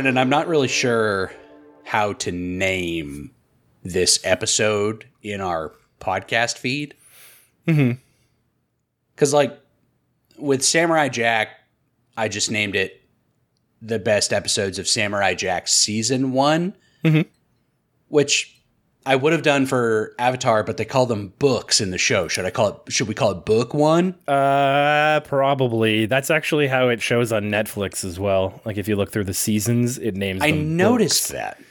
Brendan, I'm not really sure how to name this episode in our podcast feed. Mhm. Because, like, with Samurai Jack, I just named it the best episodes of Samurai Jack season one, Mhm. which I would have done for Avatar, but they call them books in the show. Should I call it? Should we call it book one? Uh, probably. That's actually how it shows on Netflix as well. Like if you look through the seasons, it names. Them. I noticed books. that.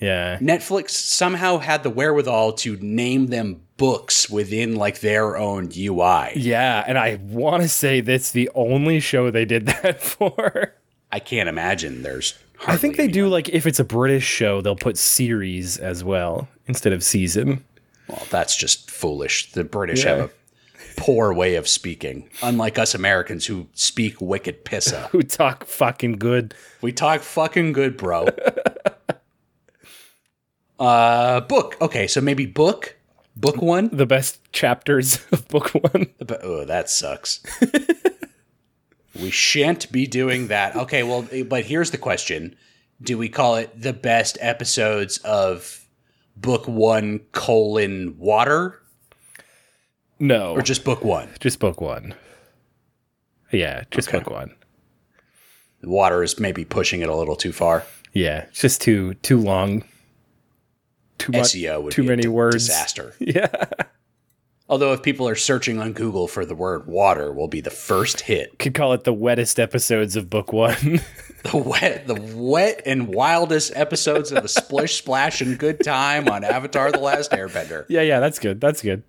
Yeah. Netflix somehow had the wherewithal to name them books within like their own UI. Yeah, and I want to say that's the only show they did that for. I can't imagine there's. I think they hardly do like if it's a British show, they'll put series as well instead of season. Well, that's just foolish. The British Yeah. have a poor way of speaking, unlike us Americans who speak wicked pissa. Who talk fucking good? We talk fucking good, bro. uh, book. Okay, so maybe book, book one. The best chapters of book one. Oh, that sucks. we shan't be doing that. Okay, well, but here's the question: Do we call it the best episodes of book one colon water, No, or just book one? just book one. Yeah, just Okay. book one. Water is maybe pushing it a little too far. Yeah, it's just too too long. Too much. SEO would too be many words. disaster. Yeah. Although, if people are searching on Google for the word water, will be the first hit. Could call it the wettest episodes of book one. The wet, the wet and wildest episodes of the Splish Splash and Good Time on Avatar: The Last Airbender. yeah, yeah, that's good. That's good.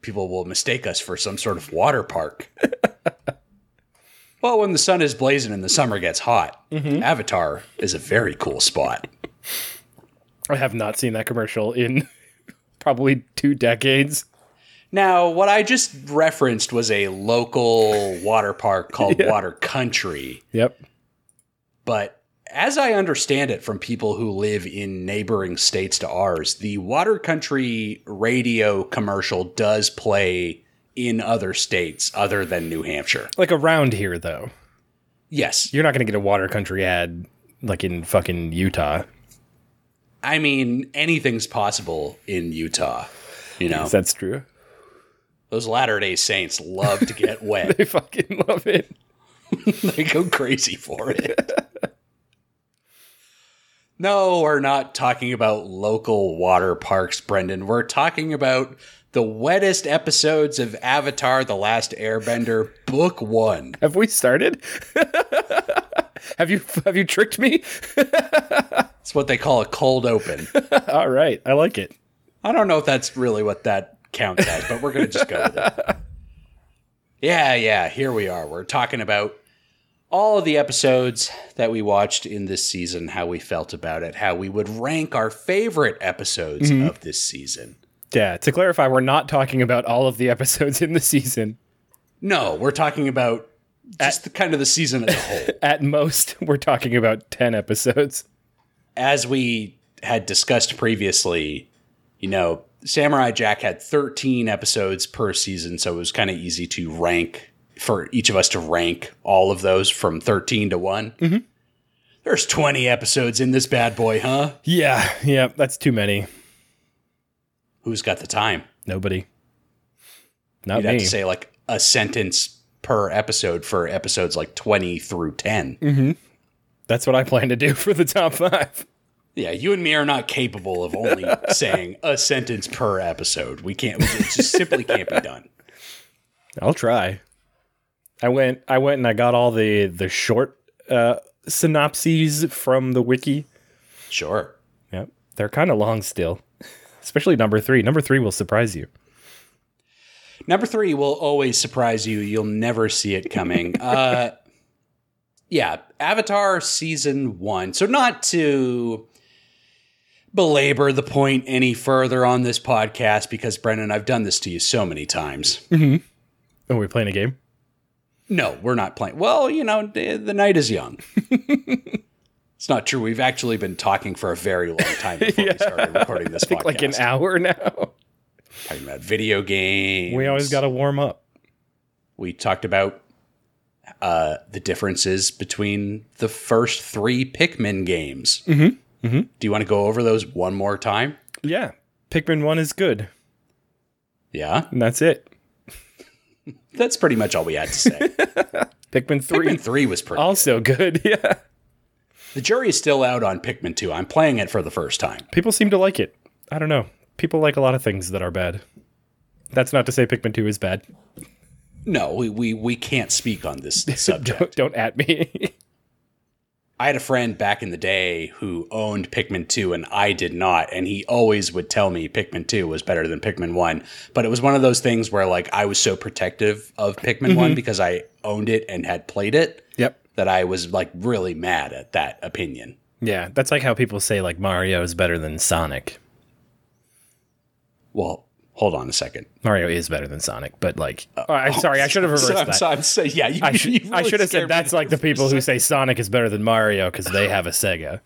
people will mistake us for some sort of water park. well, when the sun is blazing and the summer gets hot, mm-hmm. Avatar is a very cool spot. I have not seen that commercial in probably two decades. Now, what I just referenced was a local water park called Water Country, Yep. But as I understand it from people who live in neighboring states to ours, the Water Country radio commercial does play in other states other than New Hampshire. Like around here though. Yes, You're not gonna get a water country ad like in fucking Utah. I mean, anything's possible in Utah. You know, That's true. those Latter day Saints love to get wet. They fucking love it. they go crazy for it. no, we're not talking about local water parks, Brendan. We're talking about the wettest episodes of Avatar The Last Airbender, Book One. Have we started? have you have you tricked me? It's what they call a cold open. All right. I like it. I don't know if that's really what that counts as, but we're going to just go with it. Yeah, yeah, here we are. We're talking about all of the episodes that we watched in this season, how we felt about it, how we would rank our favorite episodes mm-hmm. of this season. Yeah, to clarify, we're not talking about all of the episodes in the season. No, we're talking about just the kind of the season as a whole. At most, we're talking about 10 episodes. As we had discussed previously, you know, Samurai Jack had 13 episodes per season, so it was kind of easy to rank for each of us to rank all of those from 13 to one mm-hmm. There's 20 episodes in this bad boy, huh? Yeah, yeah, that's too many. Who's got the time? Nobody. Not You'd me. have to say like a sentence per episode for episodes like 20 through 10. Mm-hmm. That's what I plan to do for the top five. Yeah, you and me are not capable of only saying a sentence per episode. We can't, it just simply can't be done. I'll try. I went I went and I got all the the short uh synopses from the wiki. Sure. Yep. They're kind of long still. Especially number 3. Number 3 will surprise you. Number three will always surprise you. You'll never see it coming. uh, yeah, Avatar season one. So, not to belabor the point any further on this podcast, because Brendan, I've done this to you so many times. Oh, we're playing a game? No, we're not playing. Well, you know, the, night is young. it's not true. We've actually been talking for a very long time before we started recording this I think podcast. like an hour now. Talking about video games. We always got to warm up. We talked about uh, the differences between the first three Pikmin games. Mm-hmm. Mm-hmm. Do you want to go over those one more time? Yeah. Pikmin 1 is good. Yeah, And that's it. that's pretty much all we had to say. Pikmin 3 Pikmin 3 was pretty. also good. Yeah. The jury is still out on Pikmin 2. I'm playing it for the first time. People seem to like it. I don't know. People like a lot of things that are bad. That's not to say Pikmin 2 is bad. No, we, we, we can't speak on this subject. Don't, don't at me. I had a friend back in the day who owned Pikmin 2 and I did not. And he always would tell me Pikmin 2 was better than Pikmin 1. But it was one of those things where like I was so protective of Pikmin 1 mm-hmm. because I owned it and had played it yep. that I was like really mad at that opinion. Yeah, that's like how people say like Mario is better than Sonic. Well, hold on a second. Mario is better than Sonic, but like, uh, oh, I'm sorry, I should have reversed So, that. so- I'm yeah, you, I, should, you I should have said that's like the people who say Sonic is better than Mario because they have a Sega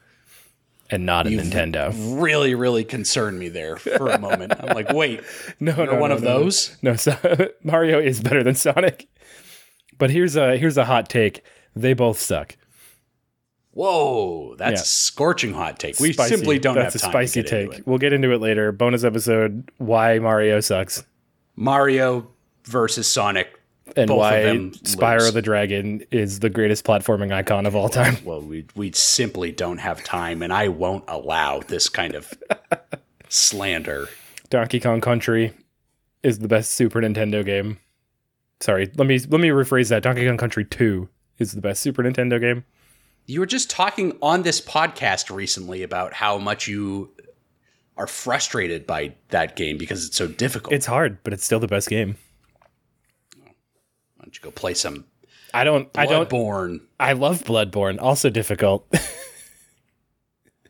and not a Nintendo. really, really concerned me there for a moment. I'm like, wait, No, no, one no, of no. those? No, so, Mario is better than Sonic. But here's a here's a hot take. They both suck. Whoa, that's Yeah. a scorching hot take. We Spicy. simply don't That's have time a spicy to get into take. it. We'll get into it later. Bonus episode: Why Mario sucks Mario versus Sonic. and Both why Spyro lose. the Dragon is the greatest platforming icon of all time. Well, we we simply don't have time, and I won't allow this kind of slander. Donkey Kong Country is the best Super Nintendo game. Sorry, let me let me rephrase that. Donkey Kong Country 2 is the best Super Nintendo game. You were just talking on this podcast recently about how much you are frustrated by that game because it's so difficult. It's hard, but it's still the best game. Why don't you go play some I don't I don't Bloodborne? I love Bloodborne, also difficult.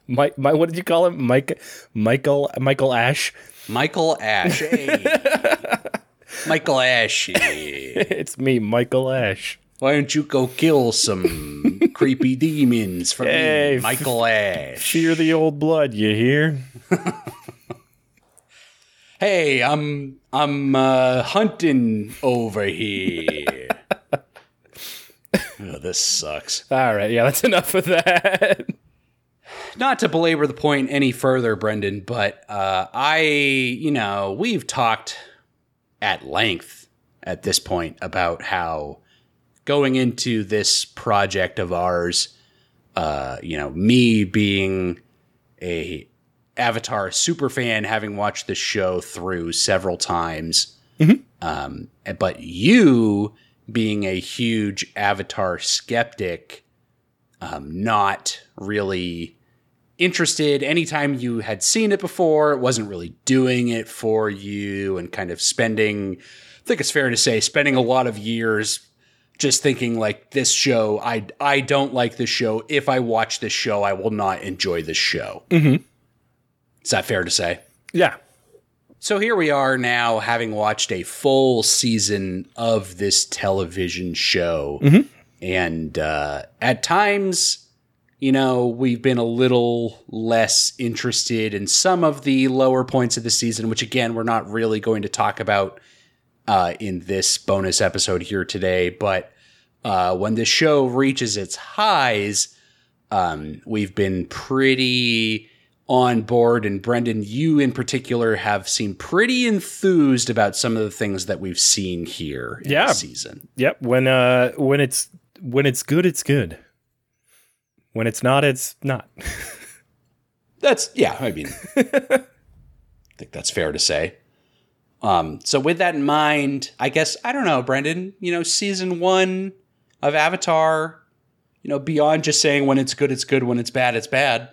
Mike, my, what did you call him? Mike, Michael, Michael Ash. Michael Ash. Hey. Michael Ash. It's me, Michael Ash. Why don't you go kill some creepy demons for Hey, me, Michael Ash? Fear the old blood, you hear? Hey, I'm I'm uh, hunting over here. oh, this sucks. All right, yeah, that's enough of that. Not to belabor the point any further, Brendan, but uh, I, you know, we've talked at length at this point about how going into this project of ours, uh, you know, me being a Avatar super fan, having watched the show through several times, um, but you being a huge Avatar skeptic, um, not really interested. Anytime you had seen it before it wasn't really doing it for you and kind of spending i think it's fair to say spending a lot of years just thinking like this show i i don't like this show. If i watch this show i will not enjoy this show. Mm-hmm. is that fair to say? Yeah, so here we are now, having watched a full season of this television show. And uh, at times, you know, we've been a little less interested in some of the lower points of the season, which again, we're not really going to talk about uh, in this bonus episode here today. But uh, when the show reaches its highs, um, we've been pretty on board. And Brendan, you in particular have seemed pretty enthused about some of the things that we've seen here in Yeah. the season. yep. When uh, when it's when it's good, it's good. When it's not, it's not. That's yeah. I mean, I think that's fair to say. Um, so with that in mind, I guess I don't know, Brendan. You know, season one of Avatar. You know, beyond just saying when it's good, it's good. When it's bad, it's bad.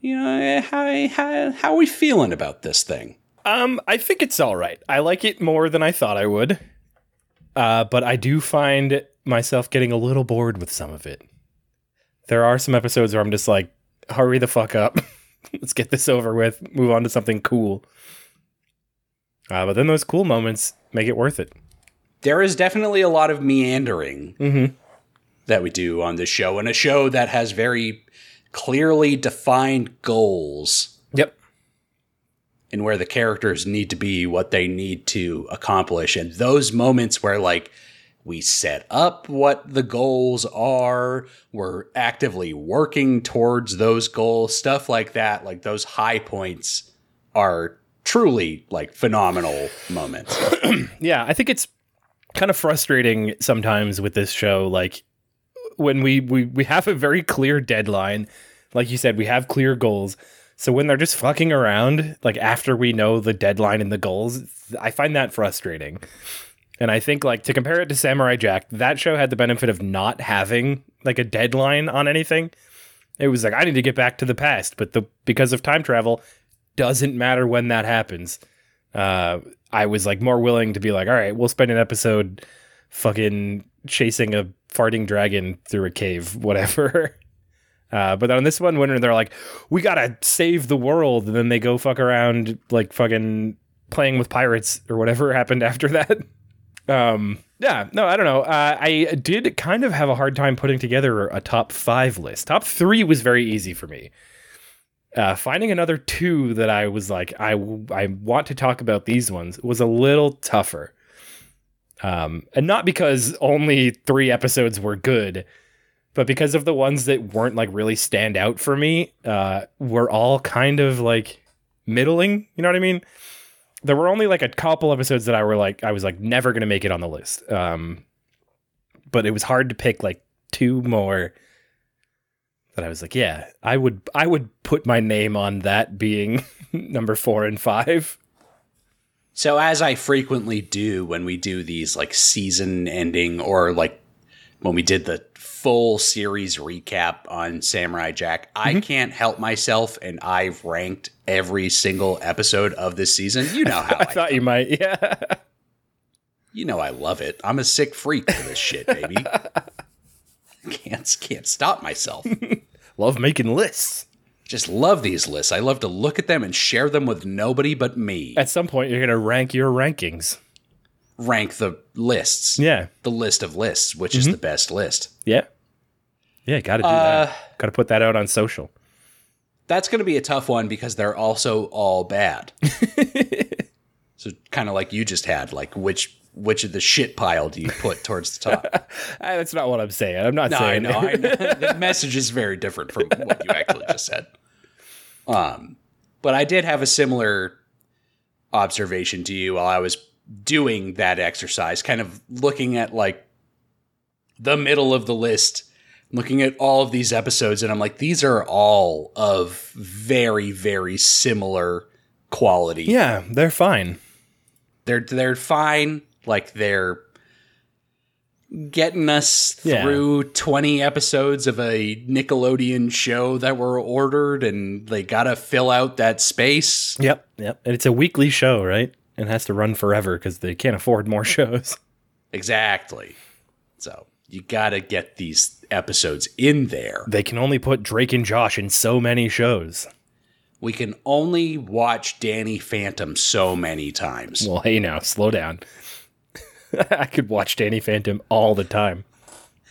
You know, eh, how how how are we feeling about this thing? Um, I think it's all right. I like it more than I thought I would. Uh, but I do find myself getting a little bored with some of it. There are some episodes where I'm just like, hurry the fuck up. Let's get this over with. Move on to something cool. Uh, but then those cool moments make it worth it. There is definitely a lot of meandering Mm-hmm. that we do on this show, and a show that has very clearly defined goals Yep. and where the characters need to be what they need to accomplish and those moments where like we set up what the goals are. We're actively working towards those goals, stuff like that. Like those high points are truly like phenomenal moments. yeah, I think it's kind of frustrating sometimes with this show. Like when we we we have a very clear deadline, like you said, we have clear goals. So when they're just fucking around, like after we know the deadline and the goals, I find that frustrating. And I think like to compare it to Samurai Jack, that show had the benefit of not having like a deadline on anything. It was like I need to get back to the past, but the because of time travel, doesn't matter when that happens. Uh, I was like more willing to be like, all right, we'll spend an episode fucking chasing a farting dragon through a cave, whatever. Uh, but on this one, when they're like, we gotta save the world, and then they go fuck around like fucking playing with pirates or whatever happened after that. Um, yeah, no, I don't know. Uh, I did kind of have a hard time putting together a top five list. Top three was very easy for me. Uh, finding another two that I was like, I, I want to talk about these ones was a little tougher. Um, and not because only three episodes were good, but because of the ones that weren't like really stand out for me, uh, were all kind of like middling. You know what I mean? There were only like a couple episodes that I were like, I was like never gonna make it on the list. Um, but it was hard to pick like two more that I was like, yeah, I would, I would put my name on that being number four and five. So as I frequently do when we do these like season ending or like when we did the full series recap on Samurai Jack, mm-hmm. I can't help myself and I've ranked every single episode of this season. You know how I, I thought you might. Yeah. You know I love it. I'm a sick freak for this shit, baby. can't can't stop myself. love making lists just love these lists. I love to look at them and share them with nobody but me. At some point, you're going to rank your rankings. Rank the lists. Yeah. The list of lists, which mm-hmm. is the best list. Yeah. Yeah, got to do uh, that. Got to put that out on social. That's going to be a tough one because they're also all bad. so kind of like you just had, like which which of the shit pile do you put towards the top? That's not what I'm saying. I'm not no, saying. I know, I know. the message is very different from what you actually just said. Um, but I did have a similar observation to you while I was doing that exercise, kind of looking at like the middle of the list, looking at all of these episodes, and I'm like, these are all of very, very similar quality. Yeah, they're fine. They're they're fine. Like they're getting us through yeah. 20 episodes of a Nickelodeon show that were ordered and they got to fill out that space. Yep, yep. And it's a weekly show, right? And has to run forever because they can't afford more shows. Exactly. So you got to get these episodes in there. They can only put Drake and Josh in so many shows. We can only watch Danny Phantom so many times. Well, hey now, slow down. I could watch Danny Phantom all the time.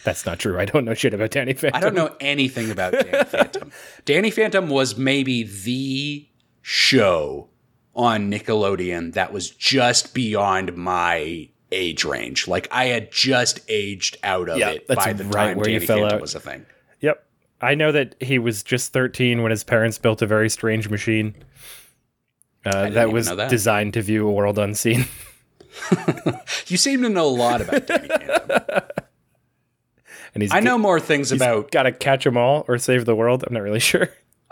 That's not true. I don't know shit about Danny Phantom. I don't know anything about Danny Phantom. Danny Phantom was maybe the show on Nickelodeon that was just beyond my age range. Like I had just aged out of it by the right time Danny Phantom out. was a thing. Yep. I know that he was just 13 when his parents built a very strange machine uh, that was that. designed to view a world unseen. you seem to know a lot about Danny Phantom. and he's I know more things about. Got to catch them all or save the world. I'm not really sure.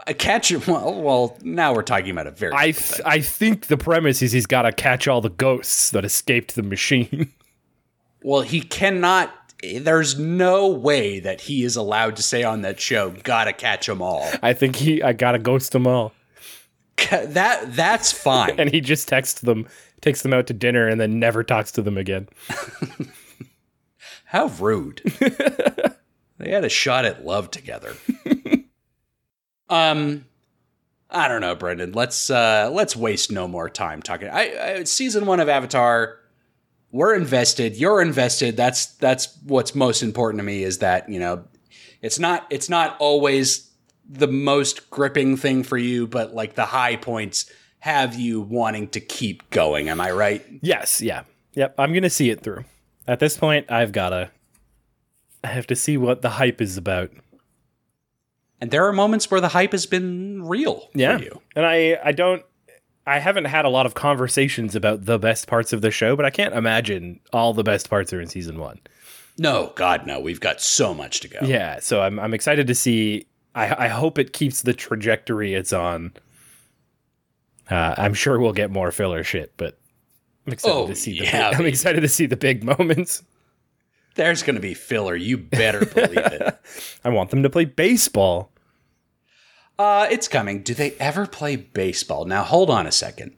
I catch him. Well, well, now we're talking about a very. I th- I think the premise is he's got to catch all the ghosts that escaped the machine. well, he cannot. There's no way that he is allowed to say on that show, "Gotta catch them all." I think he. I gotta ghost them all. That that's fine. and he just texts them takes them out to dinner, and then never talks to them again. How rude. they had a shot at love together. um I don't know, Brendan. Let's uh let's waste no more time talking. I, I season 1 of Avatar we're invested, you're invested. That's that's what's most important to me is that, you know, it's not it's not always the most gripping thing for you, but like the high points have you wanting to keep going. Am I right? Yes. Yeah. Yep. I'm going to see it through. At this point, I've gotta. I have to see what the hype is about. And there are moments where the hype has been real Yeah. for you. And I, I don't, I haven't had a lot of conversations about the best parts of the show, but I can't imagine all the best parts are in season one. No, God, no. We've got so much to go. Yeah, so I'm, I'm excited to see. I, I hope it keeps the trajectory it's on. Uh, I'm sure we'll get more filler shit, but I'm excited Oh, to see. The yeah, big, I'm excited to see the big moments. There's going to be filler. You better believe it. I want them to play baseball. Uh, it's coming. Do they ever play baseball? Now, hold on a second.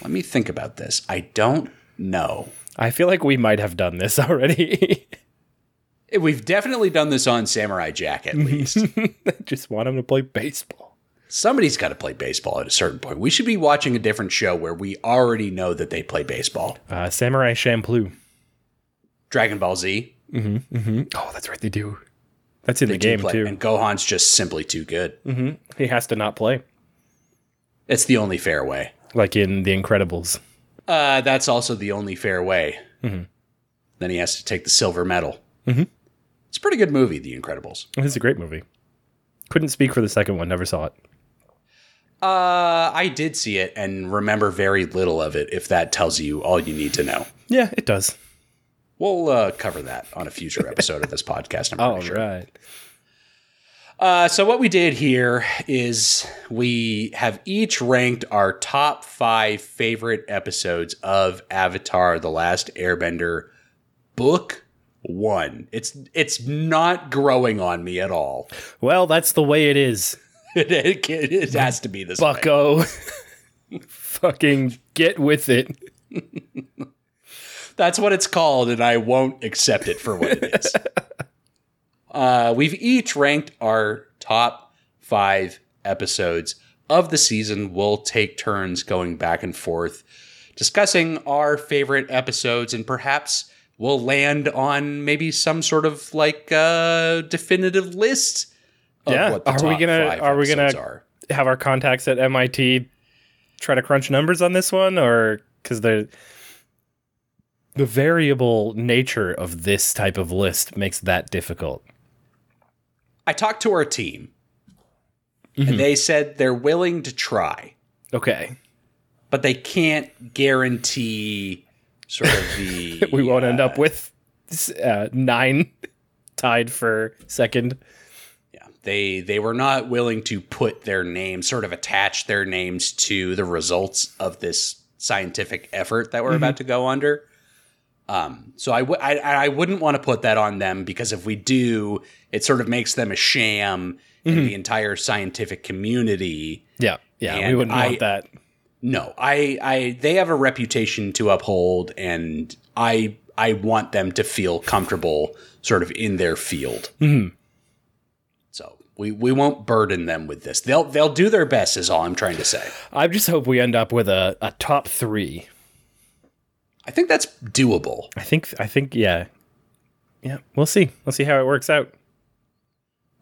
Let me think about this. I don't know. I feel like we might have done this already. We've definitely done this on Samurai Jack, at least. I just want them to play baseball. Somebody's got to play baseball at a certain point. We should be watching a different show where we already know that they play baseball. Uh, Samurai Champloo. Dragon Ball Z. Oh, that's right, they do. That's in They the game play, too. and Gohan's just simply too good. He has to not play, It's the only fair way. like in The Incredibles. Uh, that's also the only fair way. Then he has to take the silver medal. Mhm. It's a pretty good movie, The Incredibles. It's a great movie. Couldn't speak for the second one. Never saw it. Uh, I did see it and remember very little of it. If that tells you all you need to know, Yeah, it does. we'll uh, cover that on a future episode of this podcast. I'm All sure. right. Uh, so what we did here is we have each ranked our top five favorite episodes of Avatar: The Last Airbender, book one. It's it's not growing on me at all. Well, that's the way it is. It, it, it has to be this. Bucko. Fucking get with it. That's what it's called, and I won't accept it for what it is. uh, we've each ranked our top five episodes of the season. We'll take turns going back and forth discussing our favorite episodes, and perhaps we'll land on maybe some sort of like uh, definitive list. Of Yeah. what the Are we gonna- five are we gonna- are. Have our contacts at MIT try to crunch numbers on this one, or because the the variable nature of this type of list makes that difficult. I talked to our team, Mhm. and they said they're willing to try. Okay, but they can't guarantee sort of the we won't end uh, up with uh, nine tied for second. They they were not willing to put their names sort of attach their names to the results of this scientific effort that we're about to go under um so I w- I, I wouldn't want to put that on them because if we do it sort of makes them a sham in the entire scientific community Yeah, yeah, we wouldn't I- want that. No, I, I, they have a reputation to uphold, and I, I want them to feel comfortable, sort of in their field. Mhm. We, we won't burden them with this. They'll, they'll do their best. Is all I'm trying to say. I just hope we end up with a, a top three. I think that's doable. I think I think yeah. Yeah, we'll see. We'll see how it works out.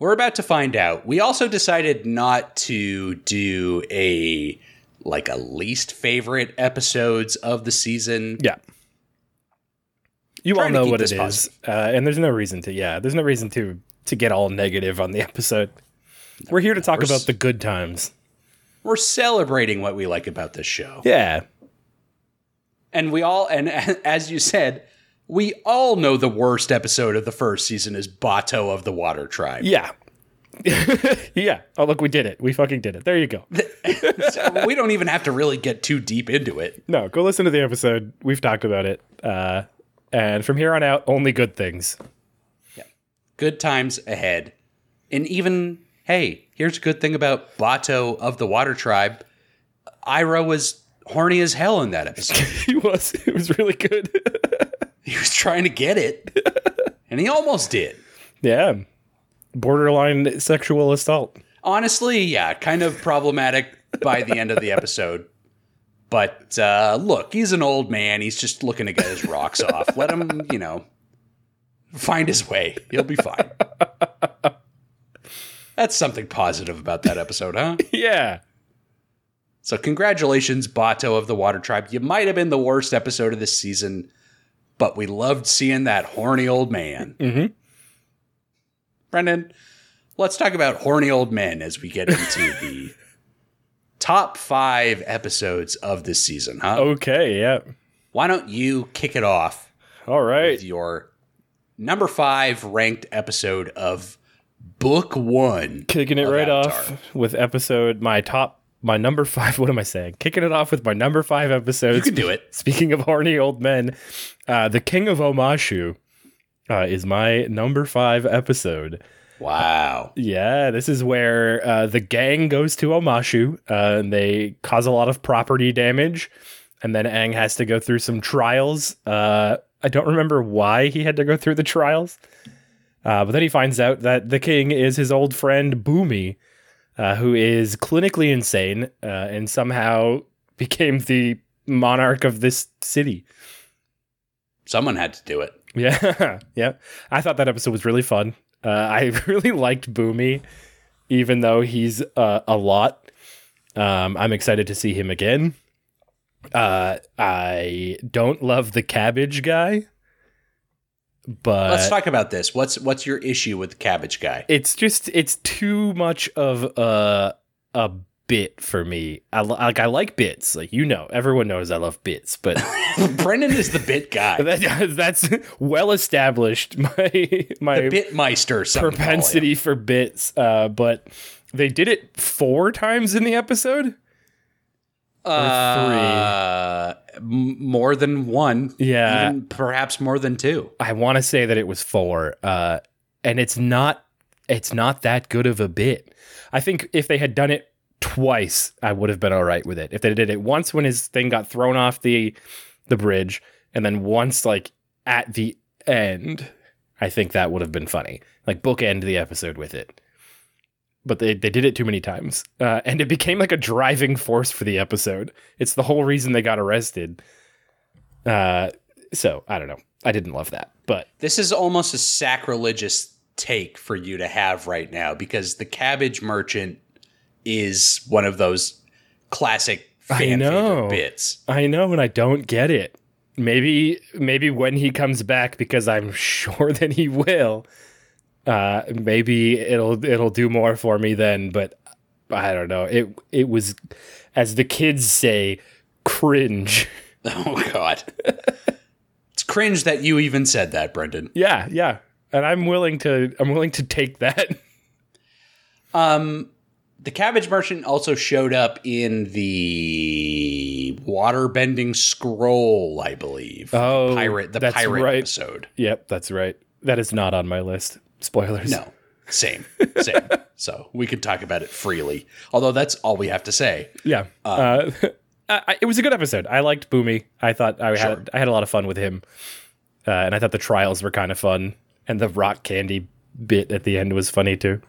We're about to find out. We also decided not to do a like a least favorite episodes of the season. Yeah. You all know what it is. Uh, and there's no reason to yeah, there's no reason to to get all negative on the episode. We're here to talk about the good times. We're celebrating what we like about this show. Yeah. And we all, and as you said, we all know the worst episode of the first season is Bato of the Water Tribe. Yeah. yeah. Oh look, we did it. We fucking did it. There you go. So we don't even have to really get too deep into it. No, go listen to the episode. We've talked about it. Uh, and from here on out, only good things. Good times ahead. And even, hey, here's a good thing about Bato of the Water Tribe. Iroh was horny as hell in that episode. He was. It was really good. he was trying to get it, and he almost did. yeah. Borderline sexual assault. honestly, yeah, kind of problematic by the end of the episode. But uh, look, he's an old man. He's just looking to get his rocks off. Let him, you know, find his way. He'll be fine. That's something positive about that episode, huh? Yeah. So, congratulations, Bato of the Water Tribe. You might have been the worst episode of this season, but we loved seeing that horny old man. Mhm. Brendan, let's talk about horny old men as we get into the top five episodes of this season, huh? Okay, yeah. Why don't you kick it off All right. with your number five ranked episode of book one? Kicking it right Avatar. off with episode my top my number 5 what am I saying? Kicking it off with my number 5 episode. You can do it. Speaking of horny old men, uh, The King of Omashu uh, is my number 5 episode. Wow. Yeah, this is where uh, the gang goes to Omashu uh, and they cause a lot of property damage. And then Aang has to go through some trials. Uh, I don't remember why he had to go through the trials. Uh, but then he finds out that the king is his old friend Bumi, uh, who is clinically insane uh, and somehow became the monarch of this city. Someone had to do it. Yeah, yeah. I thought that episode was really fun. Uh, I really liked Bumi, even though he's uh, a lot. Um, I'm excited to see him again. Uh, I don't love the cabbage guy, but Let's talk about this. What's what's your issue with the cabbage guy? it's just it's too much of a a bit for me. I like I like bits, like you know, everyone knows I love bits, but Brendan is the bit guy. that, that's well established. My my the bitmeister some propensity for bits, uh, but they did it four times in the episode. Uh, m- more than one. Yeah. Even perhaps more than two. I want to say that it was four, uh, and it's not it's not that good of a bit. I think if they had done it twice, I would have been all right with it. If they did it once when his thing got thrown off the the bridge, and then once like at the end, I think that would have been funny. Like bookend the episode with it. But they, they did it too many times. Uh, and it became like a driving force for the episode. It's the whole reason they got arrested. Uh, so I don't know. I didn't love that. But This is almost a sacrilegious take for you to have right now because the cabbage merchant is one of those classic I fan know. favorite bits. I know, and I don't get it. Maybe, maybe when he comes back, because I'm sure that he will. Uh, maybe it'll it'll do more for me then. But I don't know. It it was, as the kids say, cringe. Oh God, it's cringe that you even said that, Brendan. yeah, yeah. And I'm willing to I'm willing to take that. Um, the cabbage merchant also showed up in the water bending scroll, I believe. Oh, the pirate, the pirate right. episode. yep, that's right. That is not on my list. Spoilers. No, same, same. so we could talk about it freely. Although that's all we have to say. Yeah. Uh, I, I- it was a good episode. I liked Bumi. I thought I Sure. had I had a lot of fun with him, uh, and I thought the trials were kind of fun, and the rock candy bit at the end was funny too.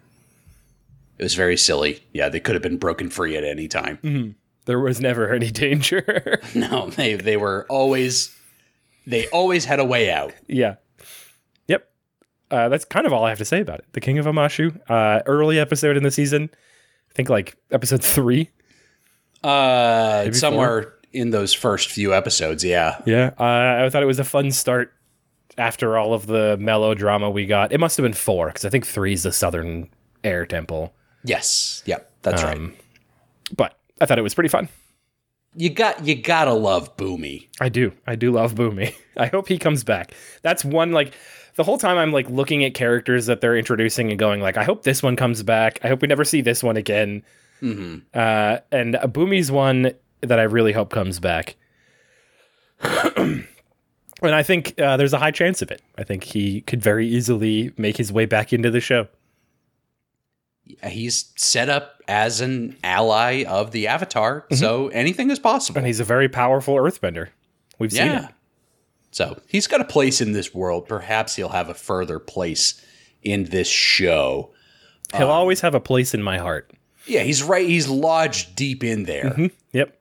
It was very silly. Yeah, they could have been broken free at any time. There was never any danger. No, they they were always they always had a way out. yeah. Uh, that's kind of all I have to say about it. The King of Omashu, uh, early episode in the season. I think like episode three. Uh, somewhere in those first few episodes, yeah. Yeah. Uh, I thought it was a fun start after all of the melodrama we got. It must have been four because I think three is the Southern Air Temple. Yes, yep, that's right. Um, But I thought it was pretty fun. You got you gotta love Bumi. I do. I do love Bumi. I hope he comes back. That's one like the whole time I'm like looking at characters that they're introducing and going like, I hope this one comes back. I hope we never see this one again. hmm Uh, and Bumi's one that I really hope comes back. and I think uh, there's a high chance of it. I think he could very easily make his way back into the show. He's set up as an ally of the Avatar, Mm-hmm. so anything is possible. And he's a very powerful earthbender. We've seen Yeah. it. So he's got a place in this world. Perhaps he'll have a further place in this show. He'll always have a place in my heart. Yeah, he's right. He's lodged deep in there. Mhm. Yep.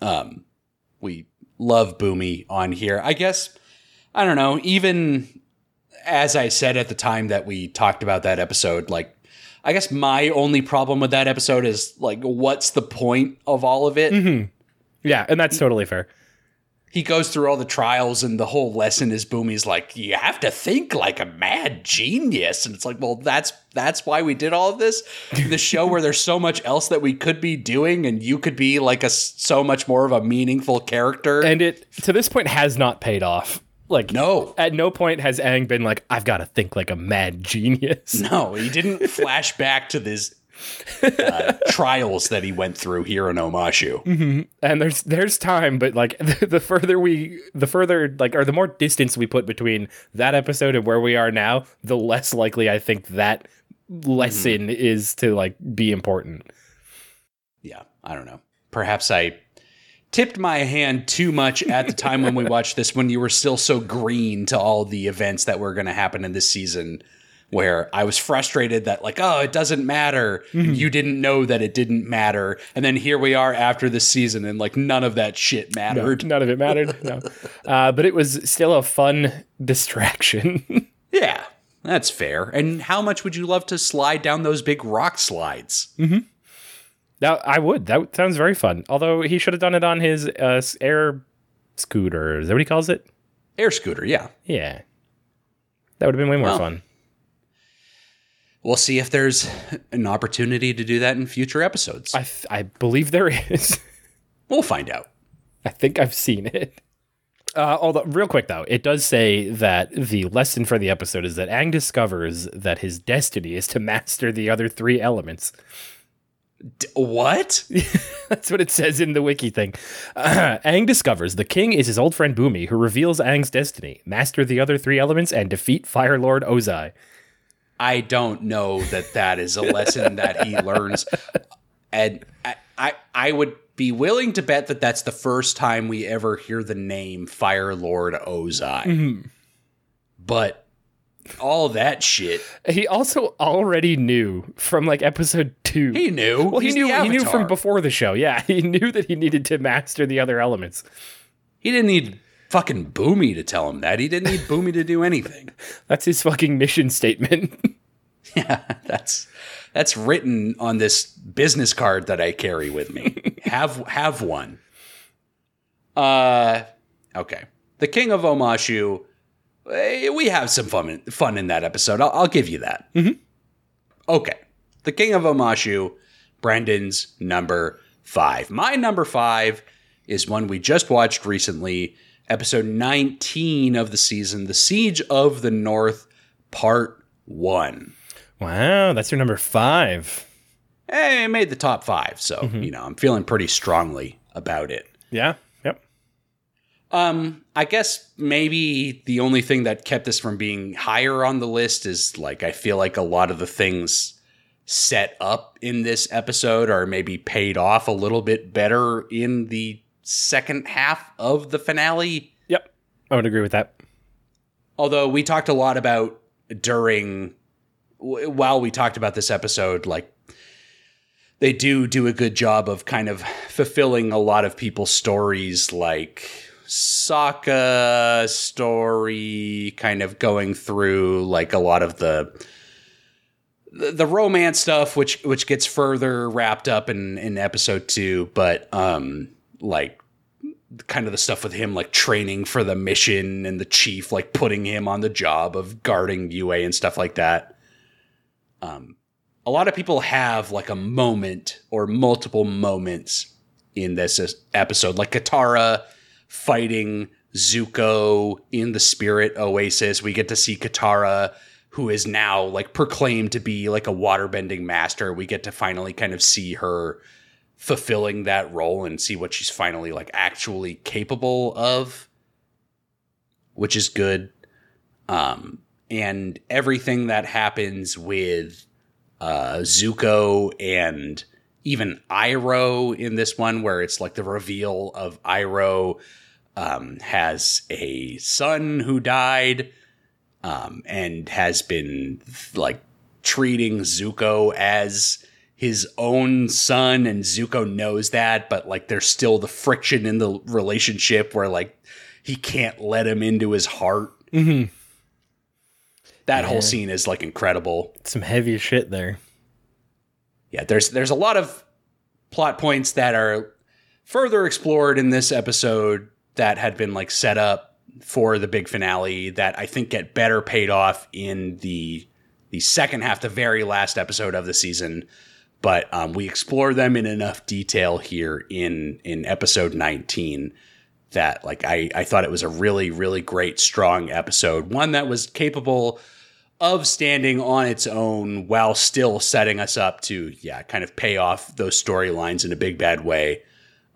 Um, we love Bumi on here. I guess I don't know. Even as I said at the time that we talked about that episode, like I guess my only problem with that episode is like, what's the point of all of it? hmm Yeah, and that's totally fair. He goes through all the trials and the whole lesson is Bumi's like, you have to think like a mad genius. And it's like, well, that's that's why we did all of this. The show where there's so much else that we could be doing and you could be like a so much more of a meaningful character. And it to this point has not paid off. Like no. At no point has Aang been like, I've got to think like a mad genius. No, he didn't flash back to this uh, trials that he went through here in Omashu. Mm-hmm. And there's there's time, but like the, the further we, the further like, or the more distance we put between that episode and where we are now, the less likely I think that lesson mm-hmm. is to like be important. Yeah, I don't know. Perhaps I tipped my hand too much at the time when we watched this when you were still so green to all the events that were going to happen in this season where I was frustrated that like, oh, it doesn't matter. Mm-hmm. You didn't know that it didn't matter. And then here we are after the season and like none of that shit mattered. No, none of it mattered. no. Uh, but it was still a fun distraction. yeah, that's fair. And how much would you love to slide down those big rock slides? Mm-hmm. Now, I would. That sounds very fun. Although he should have done it on his uh, air scooter. Is that what he calls it? Air scooter, yeah. Yeah. That would have been way more well, fun we'll see if there's an opportunity to do that in future episodes. I, th- I believe there is. we'll find out. I think I've seen it. Uh, although, real quick though, it does say that the lesson for the episode is that Aang discovers that his destiny is to master the other three elements. D- what? That's what it says in the wiki thing. Uh, Aang discovers the king is his old friend Bumi, who reveals Aang's destiny: master the other three elements and defeat Fire Lord Ozai. I don't know that that is a lesson that he learns. And I, I, I would be willing to bet that that's the first time we ever hear the name Fire Lord Ozai. Mm-hmm. But all that shit. He also already knew from like episode two. He knew. Well, He's he knew. He knew from before the show. Yeah, he knew that he needed to master the other elements. He didn't need fucking Bumi to tell him that. He didn't need Bumi to do anything. That's his fucking mission statement. yeah, that's that's written on this business card that I carry with me. have have one. Uh okay. The King of Omashu. Eh, we have some fun fun in that episode. I'll, I'll give you that. Mm-hmm. Okay. The King of Omashu, Brendan's number five. My number five is one we just watched recently episode 19 of the season, The Siege of the North, Part 1. Wow, that's your number five. Hey, it made the top five, so, mm-hmm. you know, I'm feeling pretty strongly about it. Yeah, yep. Um, I guess maybe the only thing that kept this from being higher on the list is like I feel like a lot of the things set up in this episode are maybe paid off a little bit better in the second half of the finale. Yep. I would agree with that. Although we talked a lot about during while we talked about this episode like they do do a good job of kind of fulfilling a lot of people's stories like Sokka story kind of going through like a lot of the the romance stuff which which gets further wrapped up in in episode 2 but um like kind of the stuff with him like training for the mission and the chief like putting him on the job of guarding Yue and stuff like that. Um, a lot of people have like a moment or multiple moments in this episode, like Katara fighting Zuko in the spirit oasis. We get to see Katara, who is now like proclaimed to be like a waterbending master. We get to finally kind of see her fulfilling that role and see what she's finally like actually capable of, which is good. Um, and everything that happens with uh, Zuko and even Iroh in this one, where it's like the reveal of Iroh um, has a son who died um, and has been like treating Zuko as his own son and Zuko knows that, but like there's still the friction in the relationship where like he can't let him into his heart. Mm-hmm. That yeah. whole scene is like incredible. Some heavy shit there. Yeah, there's there's a lot of plot points that are further explored in this episode that had been like set up for the big finale that I think get better paid off in the the second half, the very last episode of the season. But um, we explore them in enough detail here in in episode 19 that like I, I thought it was a really, really great, strong episode. One that was capable of standing on its own while still setting us up to, yeah, kind of pay off those storylines in a big bad way.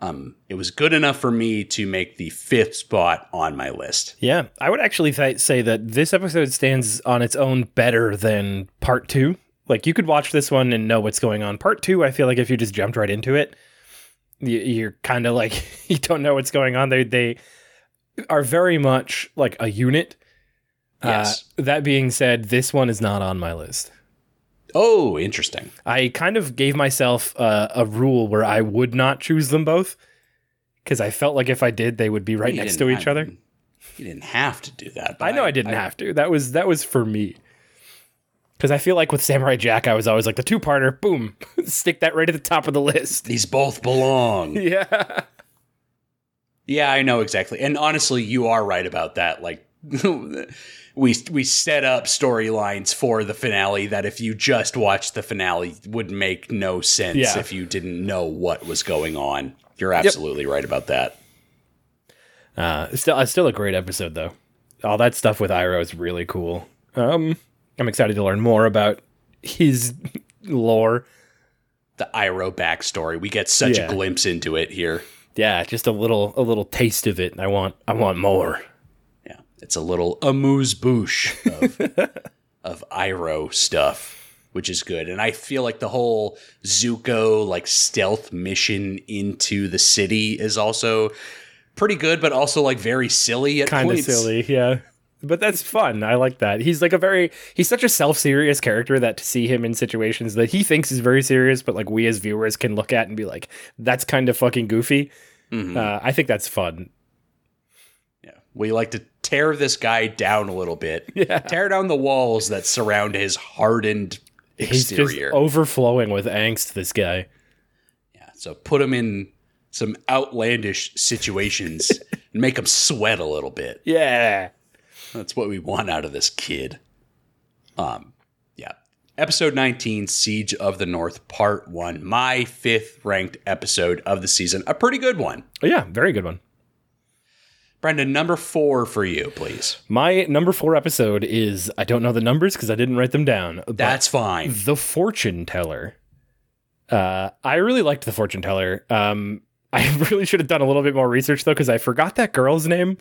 Um, it was good enough for me to make the fifth spot on my list. Yeah, I would actually th- say that this episode stands on its own better than part two. Like you could watch this one and know what's going on. Part two, I feel like if you just jumped right into it, you, are kind of like you don't know what's going on. They they are very much like a unit. Uh, yes. Uh, that being said, this one is not on my list. Oh, interesting. I kind of gave myself uh, a rule where I would not choose them both because I felt like if I did, they would be right next to each other. You didn't have to do that. I know I, I didn't I, have to. That was that was for me. Because I feel like with Samurai Jack, I was always like the two parter, boom, stick that right at the top of the list. These both belong. yeah. Yeah, I know exactly. And honestly, you are right about that. Like we we set up storylines for the finale that if you just watched the finale would make no sense yeah. if you didn't know what was going on. You're absolutely yep. right about that. Uh, still, uh, still a great episode though. All that stuff with Iroh is really cool. Um, I'm excited to learn more about his lore. The Iroh backstory. We get such yeah. a glimpse into it here. Yeah, just a little a little taste of it. I want I want more. Yeah. It's a little amuse bouche of of Iroh stuff, which is good. And I feel like the whole Zuko like stealth mission into the city is also pretty good, but also like very silly at Kind of silly, yeah but that's fun. I like that. He's like a very he's such a self-serious character that to see him in situations that he thinks is very serious, but like we as viewers can look at and be like, that's kind of fucking goofy. Mm-hmm. Uh, I think that's fun. Yeah, we like to tear this guy down a little bit. Yeah, tear down the walls that surround his hardened exterior. He's just overflowing with angst. This guy. Yeah, so put him in some outlandish situations and make him sweat a little bit. Yeah. That's what we want out of this kid. Um, yeah. Episode 19, Siege of the North, Part 1. My fifth ranked episode of the season. A pretty good one. Oh, yeah, very good one. Brendan, number four for you, please. My number four episode is I don't know the numbers because I didn't write them down. That's fine. The Fortune Teller. Uh, I really liked The Fortune Teller. Um, I really should have done a little bit more research though because I forgot that girl's name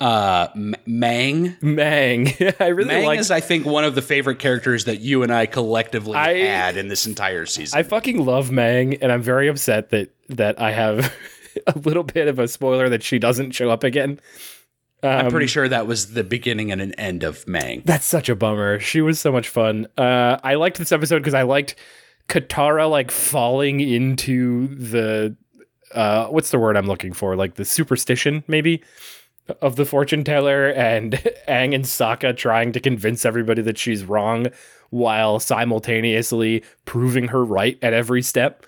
uh M- Mang. Mang. I really Mang like is I think one of the favorite characters that you and I collectively I, had in this entire season. I fucking love Mang and I'm very upset that that I have a little bit of a spoiler that she doesn't show up again. Um, I'm pretty sure that was the beginning and an end of Mang. That's such a bummer. She was so much fun. Uh, I liked this episode because I liked Katara like falling into the uh, what's the word I'm looking for? Like the superstition, maybe of the fortune teller and Aang and Sokka trying to convince everybody that she's wrong while simultaneously proving her right at every step.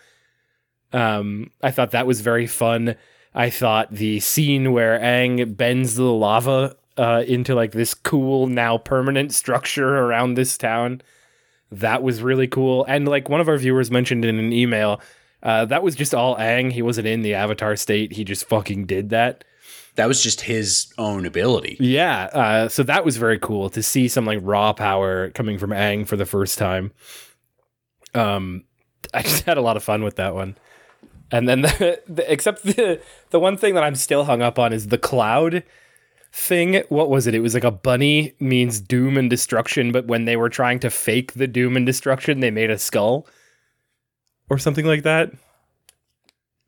Um, I thought that was very fun. I thought the scene where Aang bends the lava uh, into like this cool now permanent structure around this town. That was really cool. And like one of our viewers mentioned in an email, uh, that was just all Aang. He wasn't in the Avatar state. He just fucking did that that was just his own ability. Yeah. Uh, so that was very cool to see some like raw power coming from Aang for the first time. Um, I just had a lot of fun with that one. And then the, the except the the one thing that I'm still hung up on is the cloud thing. What was it? It was like a bunny means doom and destruction, but when they were trying to fake the doom and destruction, they made a skull or something like that.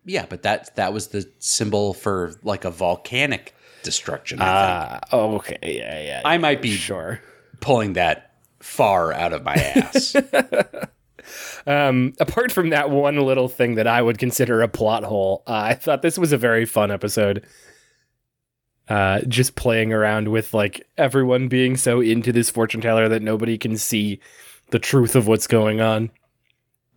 Yeah, but that that was the symbol for like a volcanic destruction. Ah, uh, okay, yeah, yeah, yeah. I might be sure pulling that far out of my ass. um, apart from that one little thing that I would consider a plot hole, uh, I thought this was a very fun episode. Uh, just playing around with like everyone being so into this fortune teller that nobody can see the truth of what's going on.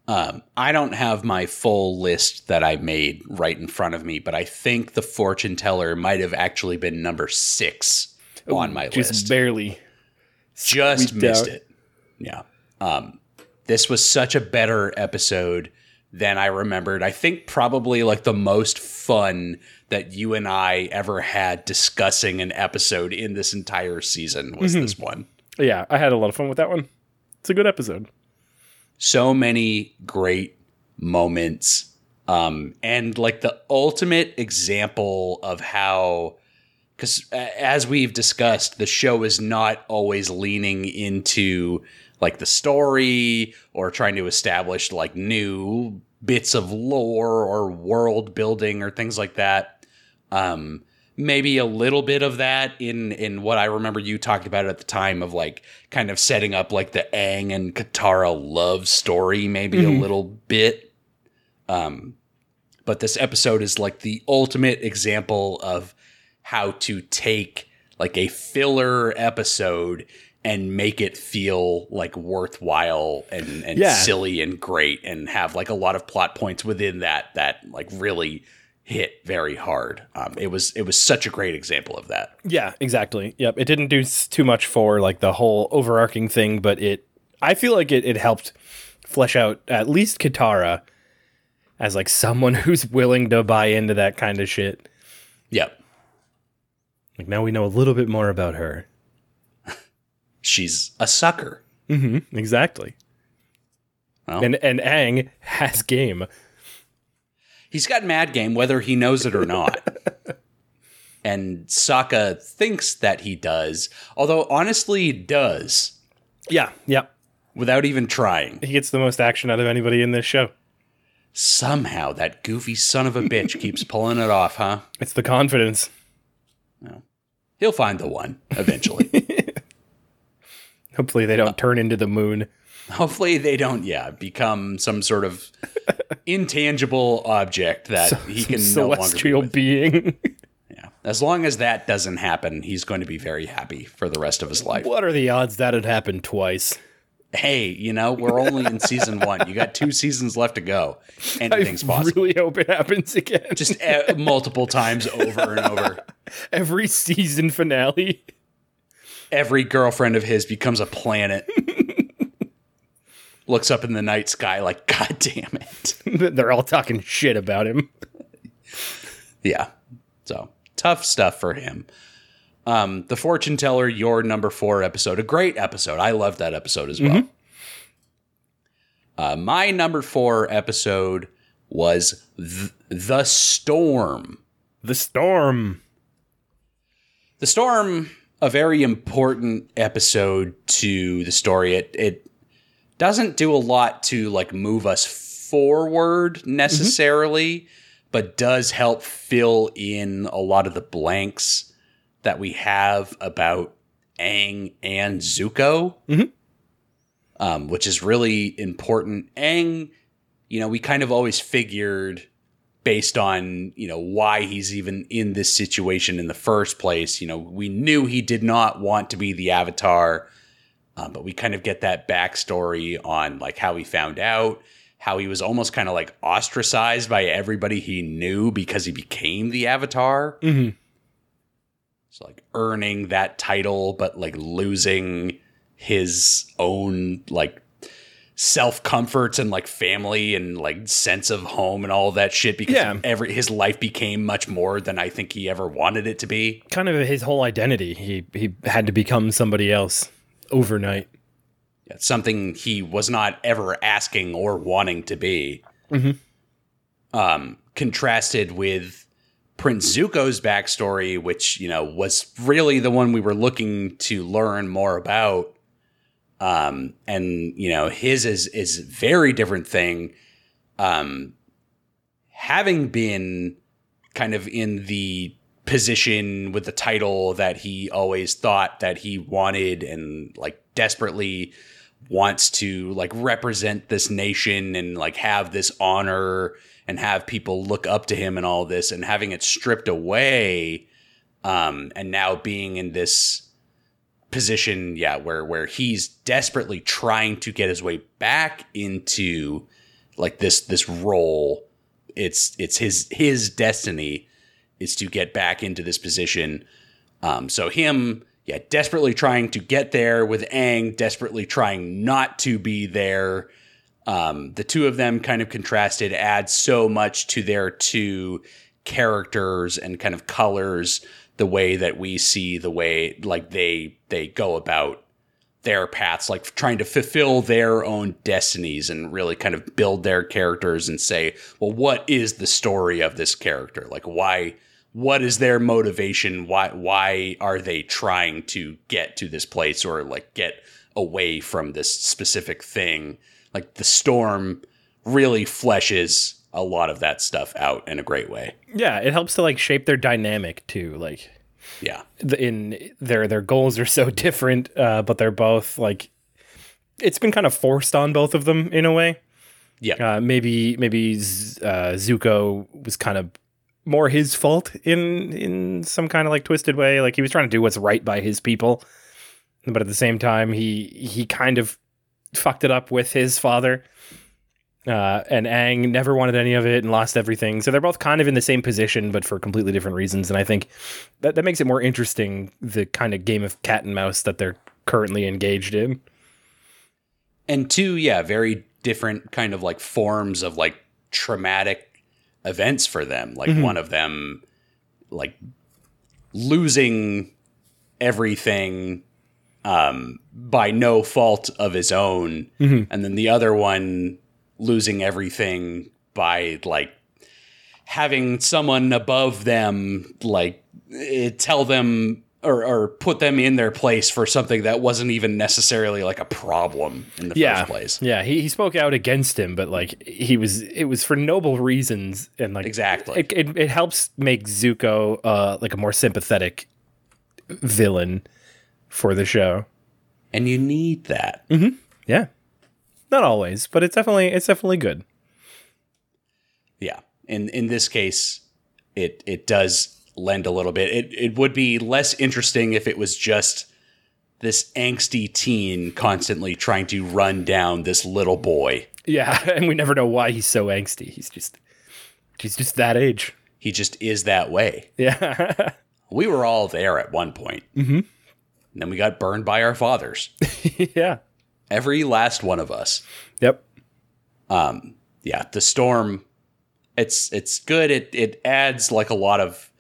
Um, I don't have my full list that I made right in front of me, but I think the fortune teller might have actually been number six on my Just list. Just barely. Just missed out. it. Yeah. Um, this was such a better episode than I remembered. I think probably like the most fun that you and I ever had discussing an episode in this entire season was Mm-hmm. this one. Yeah, I had a lot of fun with that one. It's a good episode. So many great moments um and like the ultimate example of how because as we've discussed the show is not always leaning into like the story or trying to establish like new bits of lore or world building or things like that. Um maybe a little bit of that in in what I remember you talked about at the time of like kind of setting up like the Aang and Katara love story maybe a little bit um but this episode is like the ultimate example of how to take like a filler episode and make it feel like worthwhile and, and Yeah. silly and great and have like a lot of plot points within that that like really hit very hard. Um, it was it was such a great example of that. Yeah, exactly. Yep. It didn't do too much for like the whole overarching thing, but it I feel like it, it helped flesh out at least Katara as like someone who's willing to buy into that kind of shit. Yep. Like now we know a little bit more about her. She's a sucker. Mm-hmm. Exactly. Well. And and Aang has game. He's got mad game whether he knows it or not. and Sokka thinks that he does, although honestly he does Yeah, yeah. without even trying. He gets the most action out of anybody in this show. Somehow that goofy son of a bitch keeps pulling it off, huh? It's the confidence. He'll find the one eventually. Hopefully they don't uh, turn into the moon. Hopefully they don't, yeah, become some sort of intangible object that he can no longer be Celestial being. Yeah. As long as that doesn't happen, he's going to be very happy for the rest of his life. what are the odds that it happened twice? Hey, you know, we're only in season one. You got two seasons left to go. Anything's I possible. really hope it happens again. Just uh, multiple times over and over. every season finale. Every girlfriend of his becomes a planet. Looks up in the night sky like, God damn it. They're all talking shit about him. Yeah. So tough stuff for him. Um, the fortune teller, your number four episode, a great episode. I loved that episode as well. Uh, my number four episode was th- the storm. The storm. The storm, a very important episode to the story. It it doesn't do a lot to like move us forward necessarily, but does help fill in a lot of the blanks that we have about Aang and Zuko. Mhm. Um, which is really important. Aang, you know, we kind of always figured based on you know why he's even in this situation in the first place. You know, we knew he did not want to be the Avatar, um, but we kind of get that backstory on like how he found out, how he was almost kind of like ostracized by everybody he knew because he became the Avatar. Mm-hmm. So like earning that title, but like losing his own like self comforts and like family and like sense of home and all that shit because Yeah. every his life became much more than I think he ever wanted it to be. Kind of his whole identity. He he had to become somebody else overnight. It's something he was not ever asking or wanting to be. Mhm. Um, contrasted with Prince Zuko's backstory, which you know was really the one we were looking to learn more about. Um, and you know his is is very different thing. Um, having been kind of in the position with the title that he always thought that he wanted and like desperately wants to like represent this nation and like have this honor and have people look up to him and all this and having it stripped away um and now being in this position yeah where where he's desperately trying to get his way back into like this this role. It's it's his his destiny is to get back into this position. Um, so him, yeah, desperately trying to get there with Aang, desperately trying not to be there. Um, the two of them kind of contrasted add so much to their two characters and kind of colors the way that we see the way like they they go about their paths like trying to fulfill their own destinies and really kind of build their characters and say well what is the story of this character like why what is their motivation why why are they trying to get to this place or like get away from this specific thing like the storm really fleshes a lot of that stuff out in a great way Yeah, it helps to like shape their dynamic too. Like yeah in their their goals are so different, uh, but they're both like it's been kind of forced on both of them in a way. yeah Uh, maybe maybe Z- uh, Zuko was kind of more his fault in in some kind of like twisted way. Like he was trying to do what's right by his people, but at the same time he he kind of fucked it up with his father. Uh, and Aang never wanted any of it and lost everything. So they're both kind of in the same position, but for completely different reasons. And I think that, that makes it more interesting, the kind of game of cat and mouse that they're currently engaged in. and two yeah very different kind of like forms of like traumatic events for them like one of them like losing everything um by no fault of his own and then the other one losing everything by like having someone above them like eh, tell them or, or put them in their place for something that wasn't even necessarily like a problem in the yeah, first place. Yeah, he, he spoke out against him, but like he was, it was for noble reasons, and like Exactly. it, it, it helps make Zuko uh like a more sympathetic villain for the show. And you need that. Yeah, not always, but it's definitely it's definitely good. Yeah. In in this case, it it does lend a little bit. It it would be less interesting if it was just this angsty teen constantly trying to run down this little boy. Yeah, and we never know why he's so angsty. He's just he's just that age. He just is that way. Yeah, We were all there at one point. Mm-hmm. And then we got burned by our fathers. yeah, Every last one of us. yep. Um yeah, the storm it's it's good. It it adds like a lot of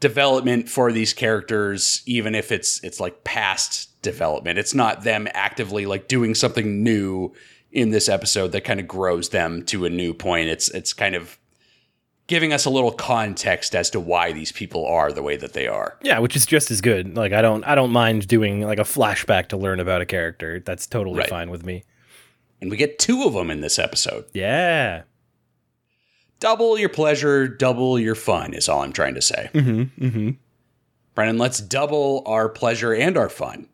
development for these characters, even if it's it's like past development. It's not them actively like doing something new in this episode that kind of grows them to a new point. It's it's kind of giving us a little context as to why these people are the way that they are. Yeah, which is just as good. Like I don't I don't mind doing like a flashback to learn about a character. That's totally Right. fine with me. And we get two of them in this episode. Yeah. Double your pleasure, double your fun is all I'm trying to say. Mm-hmm. Mm-hmm. Brendan, let's double our pleasure and our fun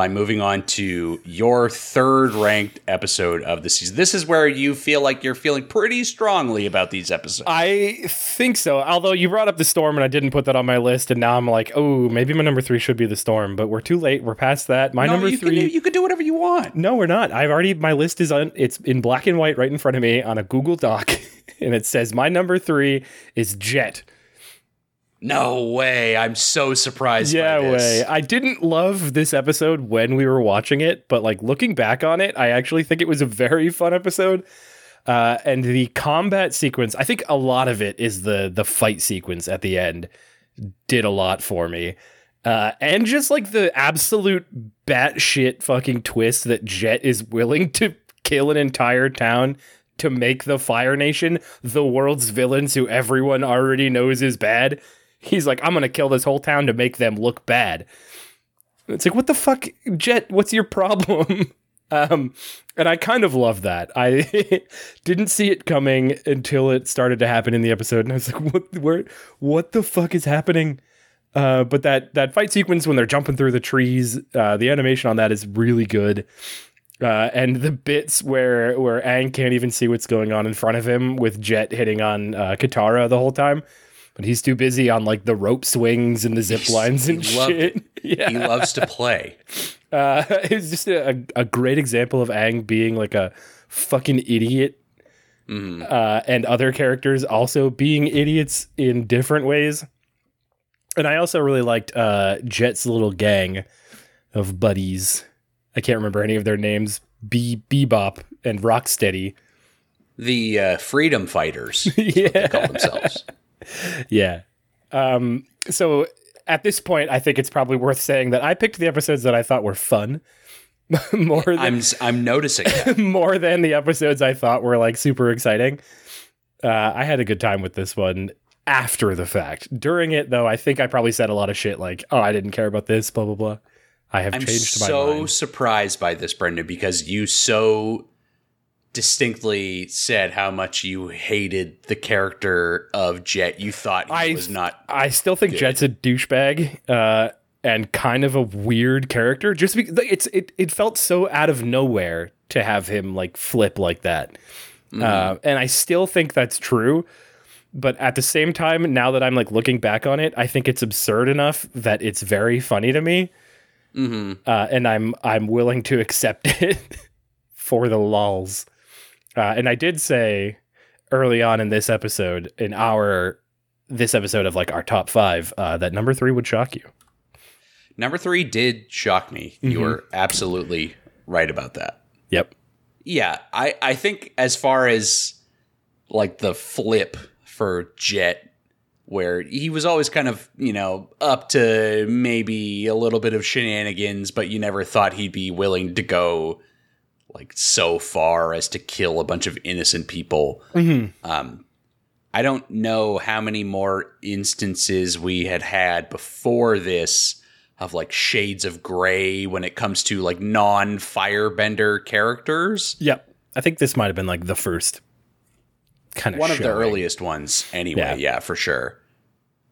by moving on to your third ranked episode of the season. This is where you feel like you're feeling pretty strongly about these episodes. I think so. Although you brought up the storm and I didn't put that on my list, and now I'm like, oh, maybe my number three should be the storm, but we're too late. We're past that. My No, number you three. Can, you could do whatever you want. no, we're not. I've already my list is on. It's in black and white right in front of me on a Google Doc, and it says my number three is Jet. No way. I'm so surprised Yeah, by this. way. I didn't love this episode when we were watching it, but like looking back on it, I actually think it was a very fun episode. Uh, and the combat sequence, I think a lot of it is the the fight sequence at the end did a lot for me. Uh, and just like the absolute batshit fucking twist that Jet is willing to kill an entire town to make the Fire Nation the world's villains who everyone already knows is bad. He's like, I'm gonna kill this whole town to make them look bad. It's like, what the fuck, Jet? What's your problem? um, and I kind of love that. I didn't see it coming until it started to happen in the episode, and I was like, what? Where? What the fuck is happening? Uh, but that that fight sequence when they're jumping through the trees, uh, the animation on that is really good. Uh, and the bits where where Aang can't even see what's going on in front of him with Jet hitting on uh, Katara the whole time, but he's too busy on like the rope swings and the zip He's- lines and loved shit. Yeah, He loves to play. uh, it's just a, a great example of Aang being like a fucking idiot Mhm. uh, and other characters also being idiots in different ways. And I also really liked uh, Jet's little gang of buddies. I can't remember any of their names. Be Bebop and Rocksteady. The uh, freedom fighters yeah, they call themselves. yeah. Um, so at this point, I think it's probably worth saying that I picked the episodes that I thought were fun more than I'm I'm noticing more than the episodes I thought were like super exciting. Uh, I had a good time with this one after the fact. During it, though, I think I probably said a lot of shit like, "Oh, I didn't care about this," blah blah blah. I have I'm changed my mind. so surprised by this, Brendan, because you so distinctly said how much you hated the character of Jet. You thought he I- was not. I still think Jet's a douchebag uh, and kind of a weird character. Just because it's it it felt so out of nowhere to have him like flip like that, uh, and I still think that's true. But at the same time, now that I'm like looking back on it, I think it's absurd enough that it's very funny to me, Mhm. uh, and I'm I'm willing to accept it for the lulls. Uh, and I did say early on in this episode, in our this episode of like our top five, uh, that number three would shock you. Number three did shock me. You Mhm. were absolutely right about that. Yep. Yeah, I, I think as far as like the flip for Jet, where he was always kind of, you know, up to maybe a little bit of shenanigans, but you never thought he'd be willing to go like so far as to kill a bunch of innocent people. Mm-hmm. Um, I don't know how many more instances we had had before this of like shades of gray when it comes to like non firebender characters. Yep. I think this might have been like the first kind of One of the earliest ones, anyway. Yeah. Yeah, for sure.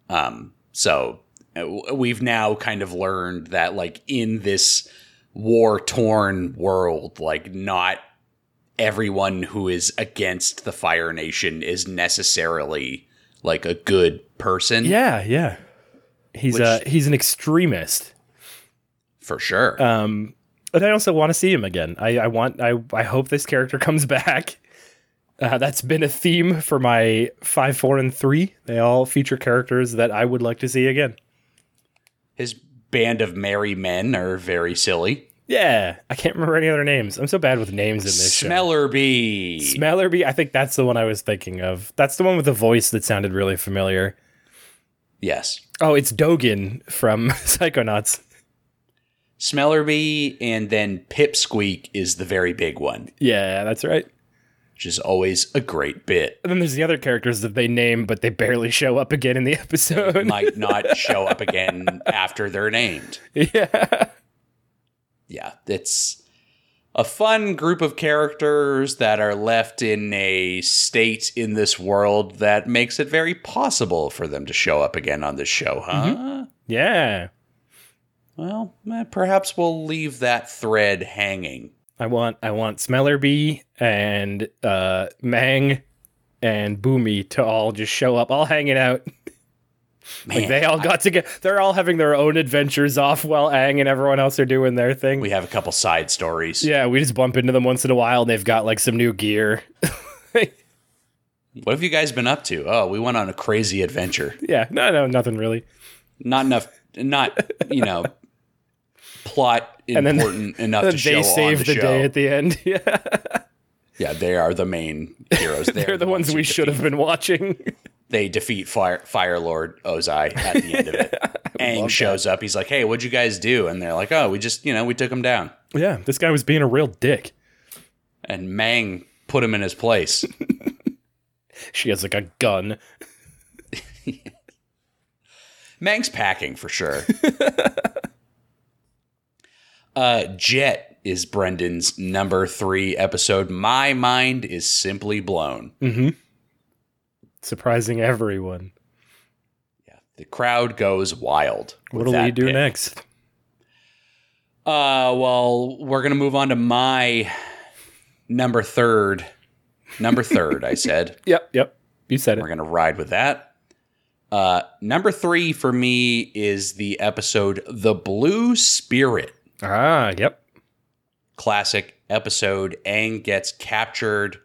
Um, so uh, we've now kind of learned that like in this war torn world, like not everyone who is against the Fire Nation is necessarily like a good person. Yeah, yeah. He's Which- uh he's an extremist. for sure. Um, but I also want to see him again. I, I want I I hope this character comes back. Uh, that's been a theme for my five, four, and three. They all feature characters that I would like to see again. His band of merry men are very silly. Yeah, I can't remember any other names. I'm so bad with names in this show. Smellerbee. Smellerbee, I think that's the one I was thinking of. That's the one with the voice that sounded really familiar. yes. Oh, it's Dogen from Psychonauts. Smellerbee and then Pipsqueak is the very big one, Yeah, that's right. Which is always a great bit. And then there's the other characters that they name, but they barely show up again in the episode. Might not show up again after they're named. yeah. Yeah, it's a fun group of characters that are left in a state in this world that makes it very possible for them to show up again on this show, huh? Yeah. Well, eh, perhaps we'll leave that thread hanging. I want I want Smellerbee and uh Mang and Bumi to all just show up, all hanging out. Man, Like they all got together. They're all having their own adventures off while Aang and everyone else are doing their thing. we have a couple side stories. yeah, we just bump into them once in a while and they've got like some new gear. What have you guys been up to? Oh, we went on a crazy adventure. yeah, no, no, nothing really. Not enough, not you know, plot And then- important enough to show they save the, the, show. day at the end. Yeah, yeah, they are the main heroes. There. They're the ones who we should have been watching. They defeat Fire Fire Lord Ozai at the end of it. Love shows up. He's like, "Hey, what'd you guys do?" And they're like, "Oh, we just you know we took him down." yeah, this guy was being a real dick. And Mang put him in his place. She has like a gun. Mang's packing for sure. uh, Jet is Brendan's number three episode. My mind is simply blown. Mm-hmm. Surprising everyone. Yeah, the crowd goes wild. What with do we do pick. next? Uh, well, we're gonna move on to my number third. Number third, I said. Yep, yep. You said it. We're gonna ride with that. Uh, number three for me is the episode "The Blue Spirit." Ah, yep. Classic episode. Aang gets captured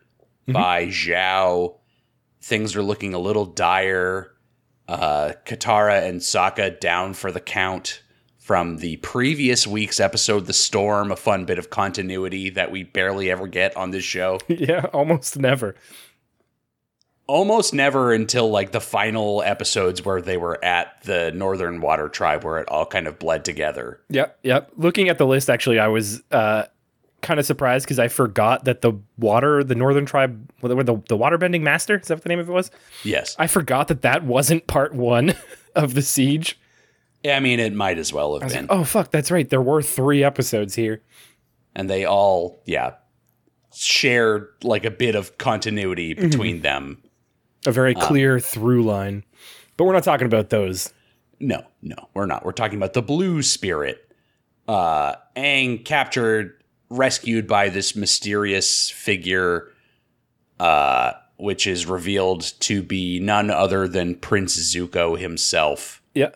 by Zhao. Things are looking a little dire. Uh, Katara and Sokka down for the count from the previous week's episode, The Storm, a fun bit of continuity that we barely ever get on this show. yeah, almost never. Almost never until like the final episodes where they were at the Northern Water Tribe, where it all kind of bled together. Yep, yep. Looking at the list, actually, I was uh, kind of surprised because I forgot that the water, the Northern Tribe, the, the, the waterbending master, is that what the name of it was? Yes. I forgot that that wasn't part one of the siege. Yeah, I mean, it might as well have been. like, oh, fuck, that's right. There were three episodes here. and they all yeah shared like a bit of continuity Mm-hmm. between them A very clear through line. But we're not talking about those. no no we're not we're talking about the blue spirit uh Aang captured rescued by this mysterious figure uh which is revealed to be none other than Prince Zuko himself Yeah.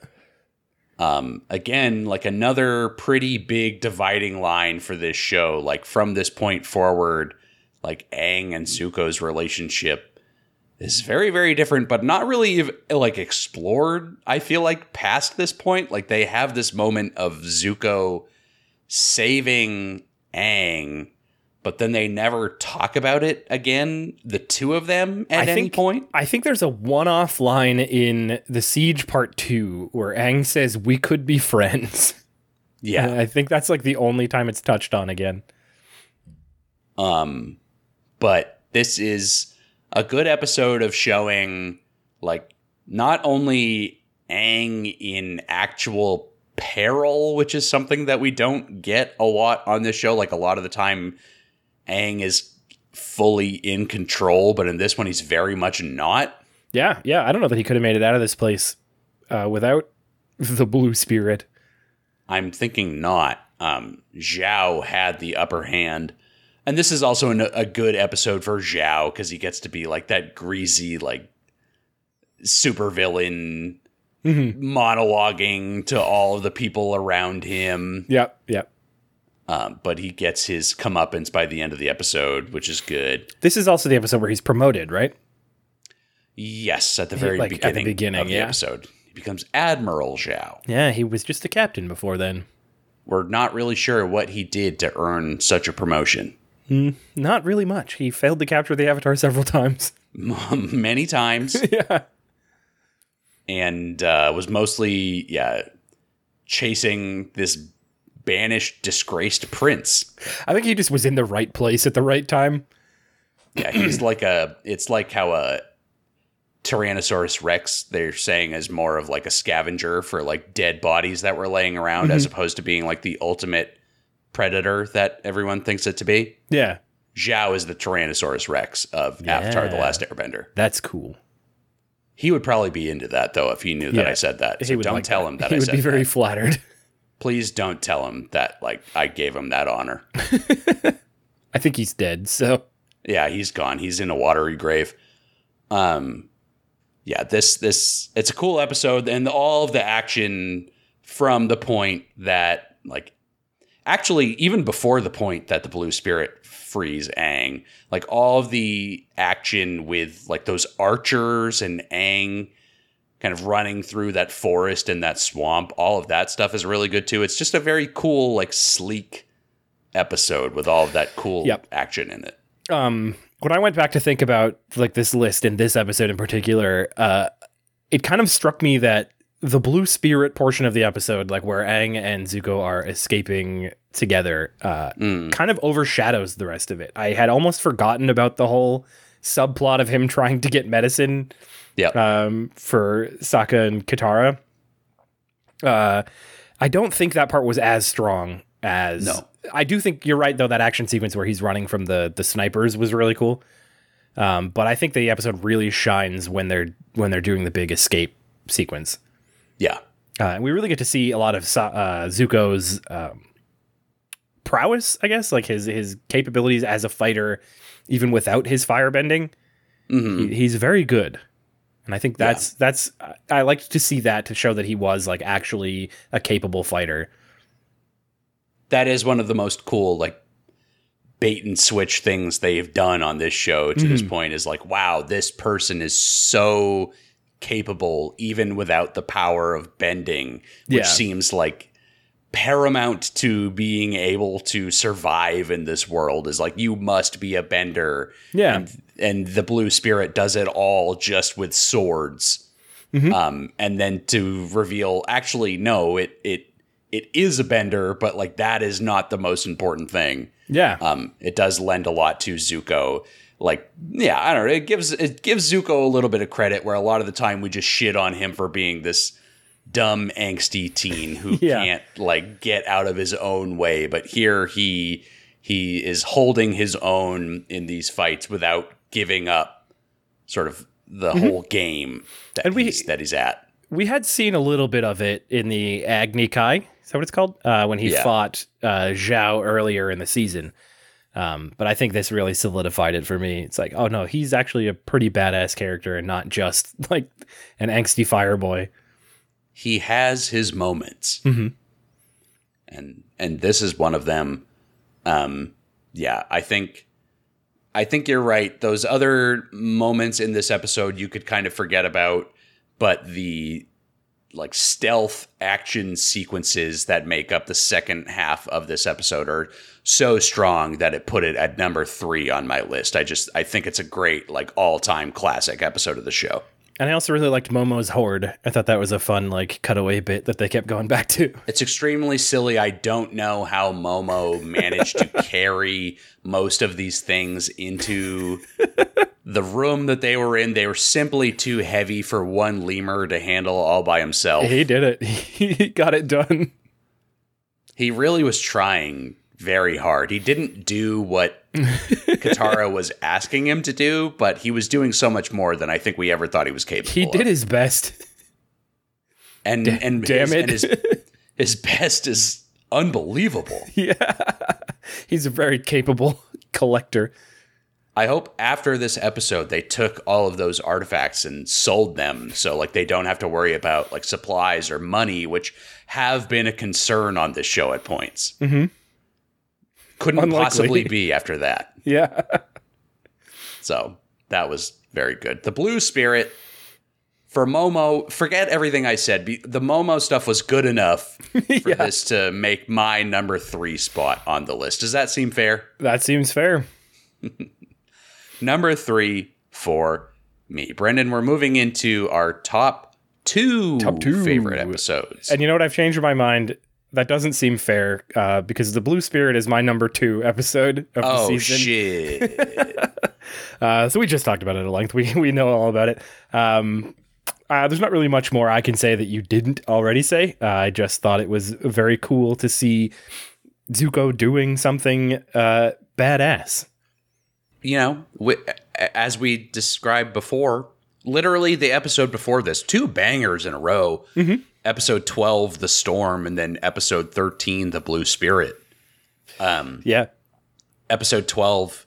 um again like another pretty big dividing line for this show like from this point forward like Aang and Zuko's relationship is very very different but not really like explored I feel like past this point like they have this moment of Zuko saving Aang but then they never talk about it again the two of them at I any think- point I think there's a one off line in The Siege Part 2 where Aang says, We could be friends. yeah And I think that's like the only time it's touched on again. Um, but this is a good episode of showing like not only Aang in actual peril, which is something that we don't get a lot on this show. Like a lot of the time, Aang is fully in control, but in this one, he's very much not. Yeah, yeah. I don't know that he could have made it out of this place uh, without the blue spirit. I'm thinking not. Um, Zhao had the upper hand. And this is also an, a good episode for Zhao because he gets to be like that greasy, like supervillain Mhm. monologuing to all of the people around him. Yep, yep. Um, but he gets his comeuppance by the end of the episode, which is good. This is also the episode where he's promoted, right? Yes, at the very Like, at the beginning, beginning, of the yeah. episode, he becomes Admiral Zhao. Yeah, he was just a captain before then. We're not really sure what he did to earn such a promotion. Not really much. He failed to capture the Avatar several times. Many times. yeah. And uh, was mostly yeah chasing this banished disgraced prince. I think he just was in the right place at the right time. yeah he's like a it's like how a tyrannosaurus rex they're saying is more of like a scavenger for like dead bodies that were laying around as opposed to being like the ultimate predator that everyone thinks it to be. Yeah, zhao is the tyrannosaurus rex of avatar the last airbender. That's cool. He would probably be into that though if he knew that i said that so don't like tell him that him that. he i would be very that. flattered. please don't tell him that like i gave him that honor I think he's dead. So yeah he's gone he's in a watery grave um yeah this this it's a cool episode and all of the action from the point that like actually even before the point that the blue spirit frees Aang. Like all of the action with like those archers and Aang kind of running through that forest and that swamp all of that stuff is really good too. It's just a very cool like sleek episode with all of that cool Yep. action in it. Um when I went back to think about like this list and this episode in particular, uh it kind of struck me that the blue spirit portion of the episode, like where Aang and Zuko are escaping together, uh Mm. kind of overshadows the rest of it. I had almost forgotten about the whole subplot of him trying to get medicine Yep. um, for Sokka and Katara. Uh, I don't think that part was as strong as. No. I do think you're right though. That action sequence where he's running from the the snipers was really cool. Um, but I think the episode really shines when they're when they're doing the big escape sequence. yeah. Uh, and we really get to see a lot of uh, Zuko's um, prowess, I guess, like his his capabilities as a fighter, even without his firebending. hmm He, he's very good, and I think that's that's I like to see that to show that he was like actually a capable fighter. That is one of the most cool, like, bait and switch things they've done on this show to this point is like, wow, this person is so capable even without the power of bending, which Yeah. seems like paramount to being able to survive in this world is like you must be a bender. Yeah. and, and the blue spirit does it all just with swords. Um and then to reveal actually no it it it is a bender but like that is not the most important thing. Yeah. um it does lend a lot to zuko. Like yeah i don't know. It gives it gives zuko a little bit of credit where a lot of the time we just shit on him for being this dumb angsty teen who Yeah. can't like get out of his own way but here he he is holding his own in these fights without giving up sort of the whole game that, Mm-hmm. And we- he's, that he's at we had seen a little bit of it in the Agni Kai. Is that what it's called? Uh, when he Yeah. fought uh, Zhao earlier in the season. Um, but I think this really solidified it for me. It's like, oh no, he's actually a pretty badass character and not just like an angsty fire boy. He has his moments. Mhm. and and this is one of them. Um yeah i think i think you're right. Those other moments in this episode you could kind of forget about but the like stealth action sequences that make up the second half of this episode are so strong that it put it at number three on my list. I just i think it's a great like all-time classic episode of the show And I also really liked Momo's horde. I thought that was a fun like cutaway bit that they kept going back to. It's extremely silly. I don't know how Momo managed to carry most of these things into the room that they were in. They were simply too heavy for one lemur to handle all by himself. He did it. He got it done. He really was trying very hard. He didn't do what Katara was asking him to do, but he was doing so much more than I think we ever thought he was capable He of. did his best. And and damn his, it. and his his best is unbelievable. yeah. He's a very capable collector. I hope after this episode they took all of those artifacts and sold them so like they don't have to worry about like supplies or money which have been a concern on this show at points. Mhm. Couldn't Unlikely. possibly be after that. Yeah. So that was very good. The blue spirit for Momo, forget everything I said. The Momo stuff was good enough for Yeah. this to make my number three spot on the list. Does that seem fair? That seems fair. number three for me. Brendan, we're moving into our top two, Top two. favorite episodes. And you know what? I've changed my mind. That doesn't seem fair uh, because the Blue Spirit is my number two episode of the oh, season. shit. Uh, so we just talked about it at length. We we know all about it. Um, uh, there's not really much more I can say that you didn't already say. Uh, I just thought it was very cool to see Zuko doing something uh, badass. you know, wi- as we described before, literally the episode before this, two bangers in a row. Episode 12, The Storm, and then episode 13, The Blue Spirit. Um, Yeah, episode 12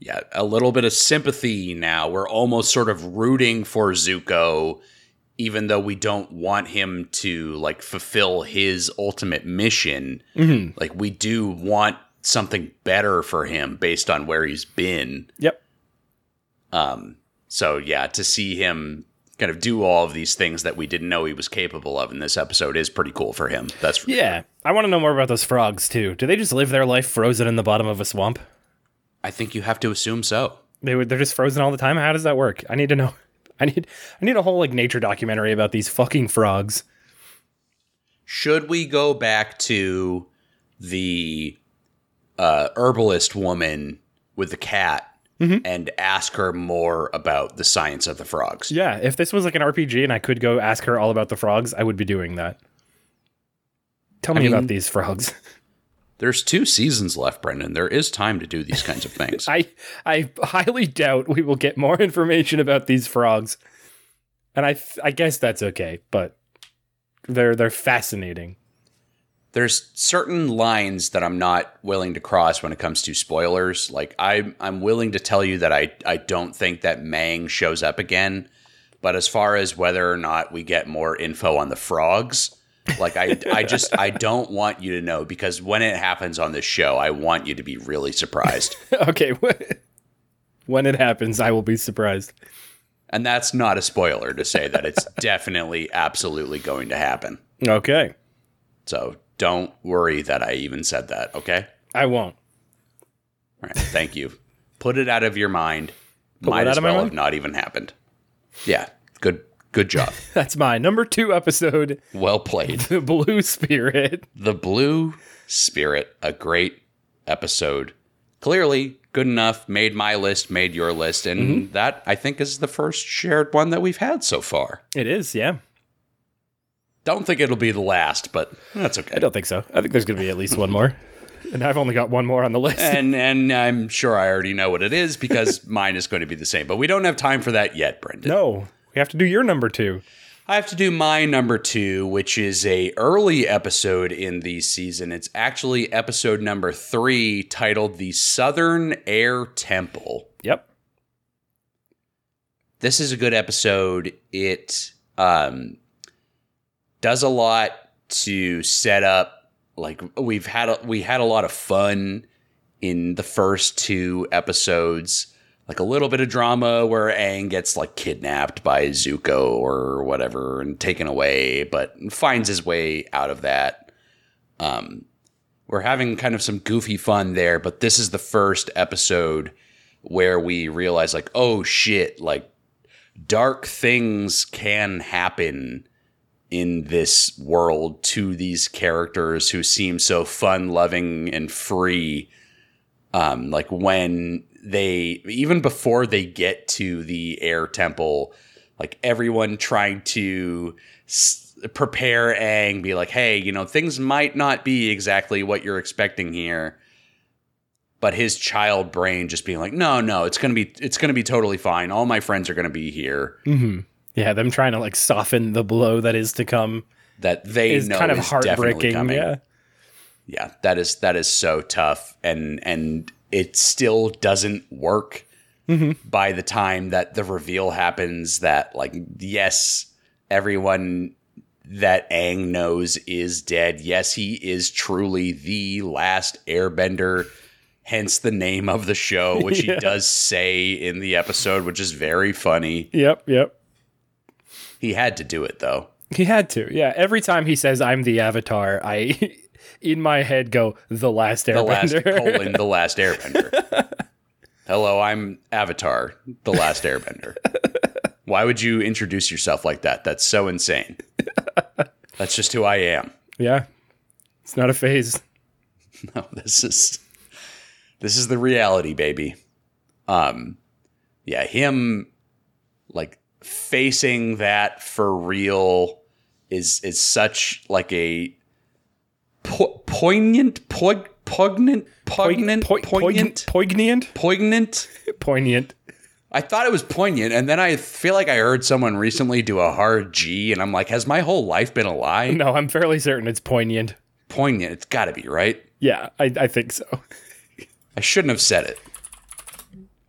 yeah a little bit of sympathy now we're almost sort of rooting for zuko even though we don't want him to like fulfill his ultimate mission Mhm. like we do want something better for him based on where he's been yep. um so yeah to see him kind of do all of these things that we didn't know he was capable of in this episode is pretty cool for him that's for Yeah, I want to know more about those frogs too. Do they just live their life frozen in the bottom of a swamp? i think you have to assume so They would, they're just frozen all the time. How does that work? I need to know. I need I need a whole like nature documentary about these fucking frogs. should we go back to the uh, herbalist woman with the cat Mm-hmm. and ask her more about the science of the frogs? Yeah, if this was like an RPG and I could go ask her all about the frogs, I would be doing that. Tell I me mean- about these frogs. There's two seasons left, Brendan. There is time to do these kinds of things. I I highly doubt we will get more information about these frogs. And I th- I guess that's okay, but they're they're fascinating. There's certain lines that I'm not willing to cross when it comes to spoilers. Like I'm I'm willing to tell you that I, I don't think that Mang shows up again. But as far as whether or not we get more info on the frogs, Like I, I just I don't want you to know because when it happens on this show, I want you to be really surprised. okay. When it happens, I will be surprised. And that's not a spoiler to say that it's definitely absolutely going to happen. Okay. So don't worry that I even said that, okay? I won't. All right, thank you. Put it out of your mind. Put Might as well have not even happened. Yeah, good good job. That's my number two episode, well played. The Blue Spirit. The Blue Spirit, a great episode. Clearly good enough, made my list, made your list, and Mm-hmm. that I think is the first shared one that we've had so far. It is, yeah. Don't think it'll be the last, but that's okay. I don't think so. I think there's going to be at least one more. And I've only got one more on the list. and and I'm sure I already know what it is because mine is going to be the same. But we don't have time for that yet, Brendan. no, we have to do your number two. I have to do my number two, which is a early episode in the season. It's actually episode number three, titled "The Southern Air Temple." Yep. This is a good episode. It um, does a lot to set up. Like we've had, a, we had a lot of fun in the first two episodes. Like a little bit of drama where Aang gets like kidnapped by Zuko or whatever and taken away, but finds his way out of that. Um, we're having kind of some goofy fun there, but this is the first episode where we realize like, oh shit, like dark things can happen in this world to these characters who seem so fun loving and free. Um like when they even before they get to the air temple like everyone trying to s- prepare Aang be like hey you know things might not be exactly what you're expecting here. But his child brain just being like no no it's going to be it's going to be totally fine. All my friends are going to be here. Mm-hmm. Yeah, them trying to like soften the blow that is to come that they is know kind of is heartbreaking. coming. Yeah. yeah that is that is so tough and and it still doesn't work Mm-hmm. by the time that the reveal happens that like yes everyone that Aang knows is dead yes he is truly the last airbender hence the name of the show which Yeah. he does say in the episode which is very funny Yep. Yep. He had to do it though He had to. Yeah. Every time he says "I'm the Avatar," I in my head go the last the last Airbender. colon the last airbender hello i'm avatar the last airbender why would you introduce yourself like that that's so insane that's just who i am yeah. It's not a phase. no this is this is the reality baby um yeah him like facing that for real is is such like a po- poignant poig- poignant poignant Poi- poignant Poignant. poignant Poignant. I thought it was poignant, and then I feel like I heard someone recently do a hard G, and I'm like, has my whole life been a lie? No, I'm fairly certain it's poignant. Poignant, it's got to be right. Yeah, I, I think so. I shouldn't have said it.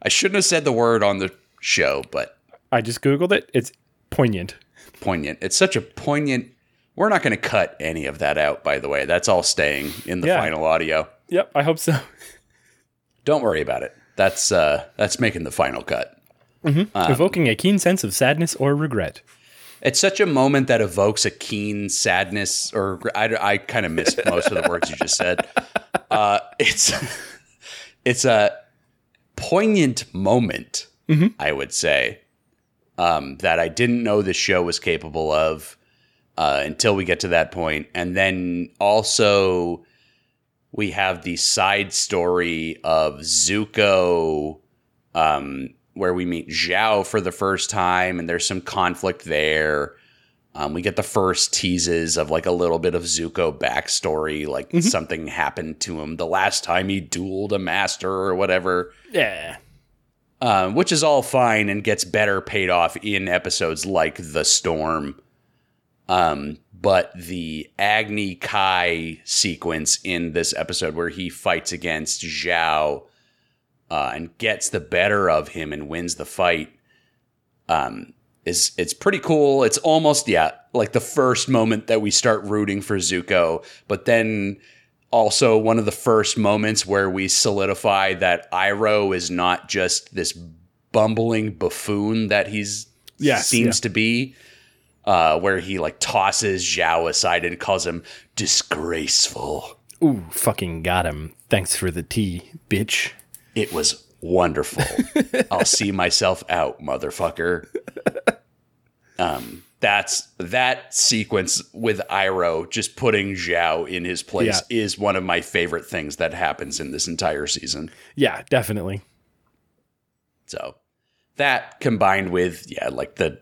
I shouldn't have said the word on the show, but I just googled it. It's poignant. poignant. It's such a poignant. We're not going to cut any of that out, by the way. That's all staying in the Yeah. final audio. Yep, I hope so. Don't worry about it. That's uh, that's making the final cut. Evoking a keen sense of sadness or regret. It's such a moment that evokes a keen sadness, or I, I kind of missed most of the words you just said. Uh, it's it's a poignant moment, I would say, um, that I didn't know the show was capable of uh, until we get to that point, and then also we have the side story of Zuko. Um, where we meet Zhao for the first time, and there's some conflict there. Um, we get the first teases of like a little bit of Zuko backstory, like something happened to him the last time he dueled a master or whatever, Yeah. Um, which is all fine and gets better paid off in episodes like The Storm. Um, but the Agni Kai sequence in this episode where he fights against Zhao uh, and gets the better of him and wins the fight. Um, is it's pretty cool. It's almost yeah, like the first moment that we start rooting for Zuko, but then also one of the first moments where we solidify that Iroh is not just this bumbling buffoon that he's Yes, seems to be. Uh, where he like tosses Zhao aside and calls him disgraceful. Ooh, fucking got him. Thanks for the tea, bitch. It was wonderful. I'll see myself out, motherfucker. Um, that's that sequence with Iroh just putting Zhao in his place is one of my favorite things that happens in this entire season. Yeah, definitely. So that combined with yeah, like the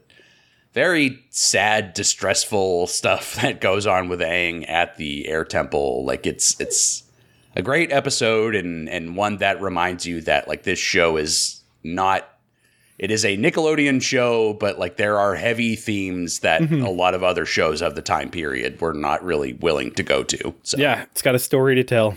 very sad, distressful stuff that goes on with Aang at the air temple, like it's it's a great episode and and one that reminds you that like this show is not it is a Nickelodeon show, but like there are heavy themes that mm-hmm. a lot of other shows of the time period were not really willing to go to. So Yeah, it's got a story to tell.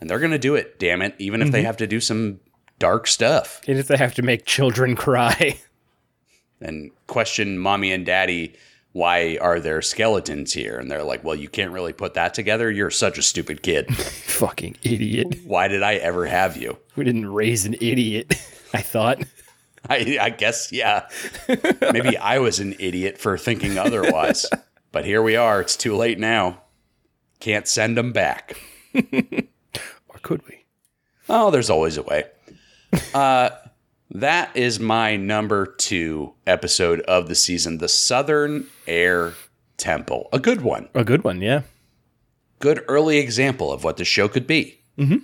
and they're gonna do it, damn it, even if they mm-hmm. have to do some dark stuff. And if they have to make children cry. and question mommy and daddy why are there skeletons here and they're like well you can't really put that together you're such a stupid kid fucking idiot. why did i ever have you We didn't raise an idiot, I thought. i, I guess yeah maybe i was an idiot for thinking otherwise but here we are it's too late now can't send them back Or could we? oh there's always a way uh that is my number two episode of the season the southern air temple a good one A good one, yeah. good early example of what the show could be. Mm-hmm.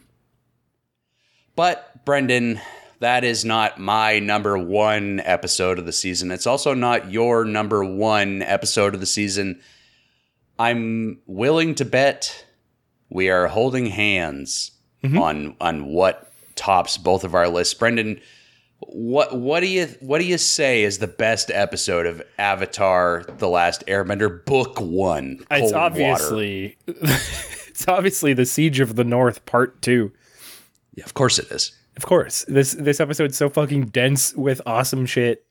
But, Brendan, that is not my number one episode of the season. It's also not your number one episode of the season. I'm willing to bet we are holding hands mm-hmm. on on what tops both of our lists. Brendan, what what do you what do you say is the best episode of Avatar: The Last Airbender, Book One? It's obviously it's obviously the Siege of the North Part Two. Yeah, of course it is. Of course. This this episode's so fucking dense with awesome shit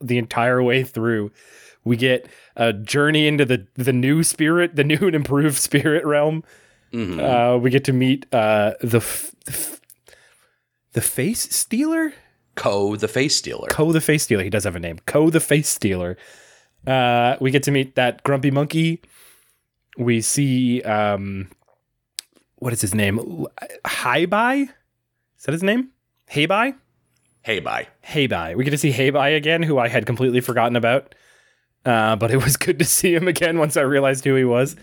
the entire way through. We get a journey into the the new spirit, the new and improved spirit realm. Uh, we get to meet uh, the f- the f- the face stealer. Koh, the face stealer. Koh the face stealer. He does have a name. Koh the face stealer. Uh, we get to meet that grumpy monkey. We see um, what is his name? Hei Bai. Is that his name? Hei Bai. Hey, bye. Hei Bai. We get to see Hei Bai again, who I had completely forgotten about. Uh, but it was good to see him again once I realized who he was.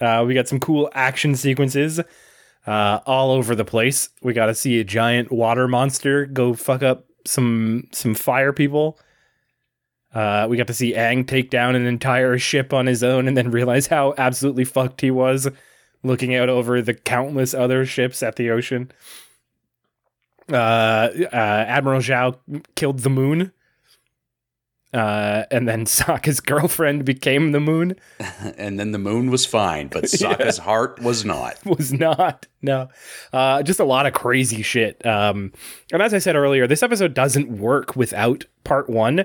Uh, we got some cool action sequences uh, all over the place. We got to see a giant water monster go fuck up some some fire people. Uh, we got to see Aang take down an entire ship on his own and then realize how absolutely fucked he was looking out over the countless other ships at the ocean. Uh, uh, Admiral Zhao killed the moon. Uh, and then Sokka's girlfriend became the moon. And then the moon was fine, but Sokka's heart was not. was not. No. Uh, just a lot of crazy shit. Um, and as I said earlier, this episode doesn't work without part one.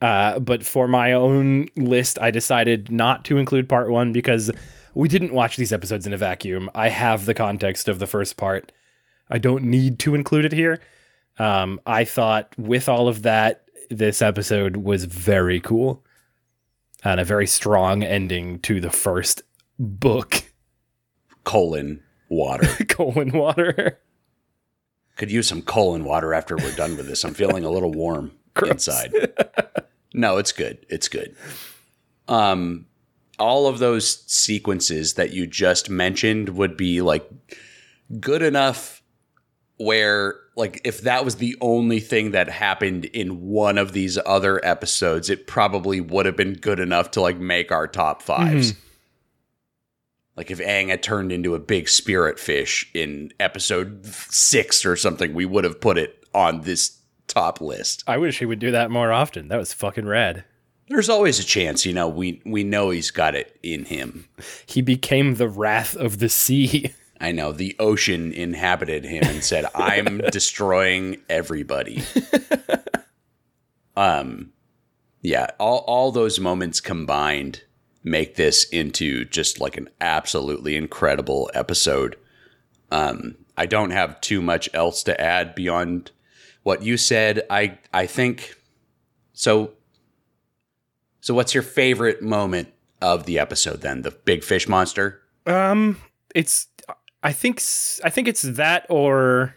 Uh, but for my own list, I decided not to include part one because we didn't watch these episodes in a vacuum. I have the context of the first part. I don't need to include it here. Um, I thought with all of that, this episode was very cool and a very strong ending to the first book. Colon water. colon water. Could use some colon water after we're done with this. I'm feeling a little warm inside. No, it's good. It's good. Um, all of those sequences that you just mentioned would be like good enough where like if that was the only thing that happened in one of these other episodes it probably would have been good enough to like make our top 5s mm-hmm. like if Aang had turned into a big spirit fish in episode 6 or something we would have put it on this top list I wish he would do that more often. That was fucking rad. there's always a chance you know we we know he's got it in him He became the wrath of the sea. I know the ocean inhabited him and said, "I'm destroying everybody." Um, yeah, all all those moments combined make this into just like an absolutely incredible episode. Um, I don't have too much else to add beyond what you said. I I think so. So, what's your favorite moment of the episode? Then the big fish monster. Um, it's I think I think it's that or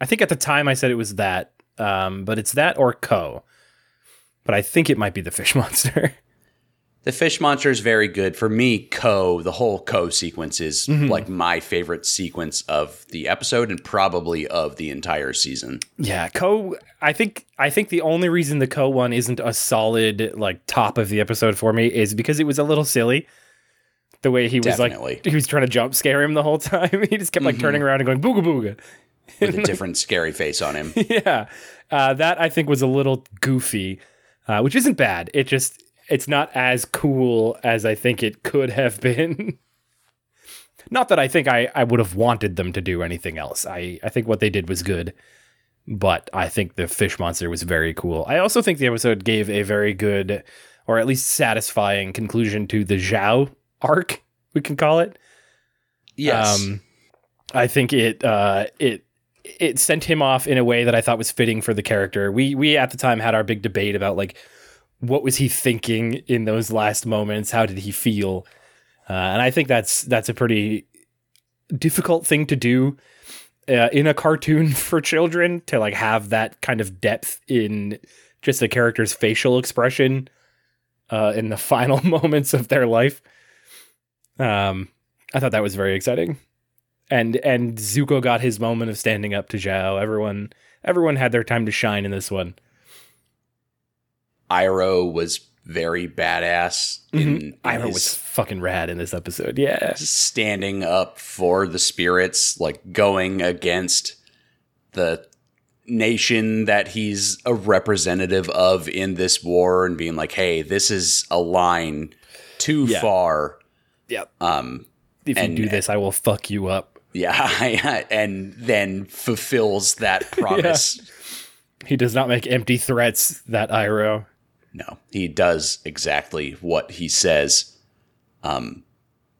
I think at the time I said it was that. Um, but it's that or Koh. But I think it might be the fish monster. The fish monster is very good for me. Koh the whole Koh sequence is like my favorite sequence of the episode and probably of the entire season. yeah, Koh. I think I think the only reason the Koh one isn't a solid like top of the episode for me is because it was a little silly. The way he was Definitely. like he was trying to jump scare him the whole time. he just kept like turning around and going booga booga. with a different scary face on him. yeah, uh, that I think was a little goofy, uh, which isn't bad. It just it's not as cool as I think it could have been. not that I think I, I would have wanted them to do anything else. I, I think what they did was good, but I think the fish monster was very cool. I also think the episode gave a very good, or at least satisfying conclusion to the Zhao arc. We can call it. Yes. Um, I think it uh, it it sent him off in a way that I thought was fitting for the character. We we at the time had our big debate about like what was he thinking in those last moments? How did he feel? Uh, and I think that's that's a pretty difficult thing to do uh, in a cartoon for children to like have that kind of depth in just a character's facial expression uh, in the final moments of their life. Um, I thought that was very exciting, and and Zuko got his moment of standing up to Zhao. Everyone everyone had their time to shine in this one. Iroh was very badass in, in Iroh was fucking rad in this episode. Yeah, standing up for the spirits, like going against the nation that he's a representative of in this war and being like, hey, this is a line too Yeah. far. Yep. Um, if And- you do this, I will fuck you up. yeah, and then fulfills that promise. He does not make empty threats. That Iroh. No, he does exactly what he says. Um,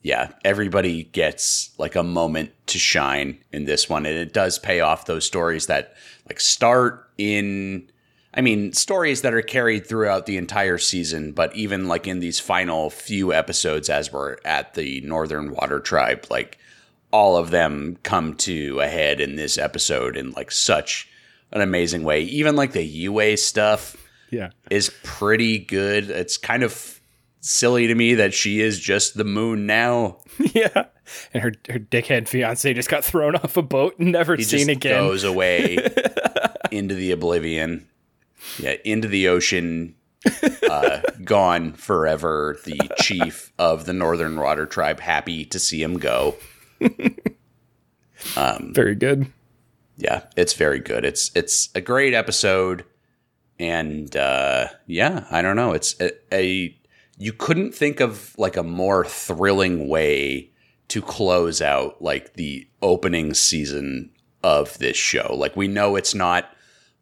yeah, everybody gets like a moment to shine in this one, and it does pay off those stories that like start in. I mean, stories that are carried throughout the entire season, but even like in these final few episodes, as we're at the Northern Water Tribe, like all of them come to a head in this episode in like such an amazing way. Even like the Yue stuff Yeah. is pretty good. It's kind of silly to me that she is just the moon now. yeah. And her her dickhead fiance just got thrown off a boat and never He seen just again. goes away into the oblivion. Yeah, into the ocean, uh, gone forever. The chief of the Northern Water Tribe, happy to see him go. Um, Very good. Yeah, it's very good. It's it's a great episode, and uh, yeah, I don't know. It's a, a you couldn't think of like a more thrilling way to close out like the opening season of this show. Like we know it's not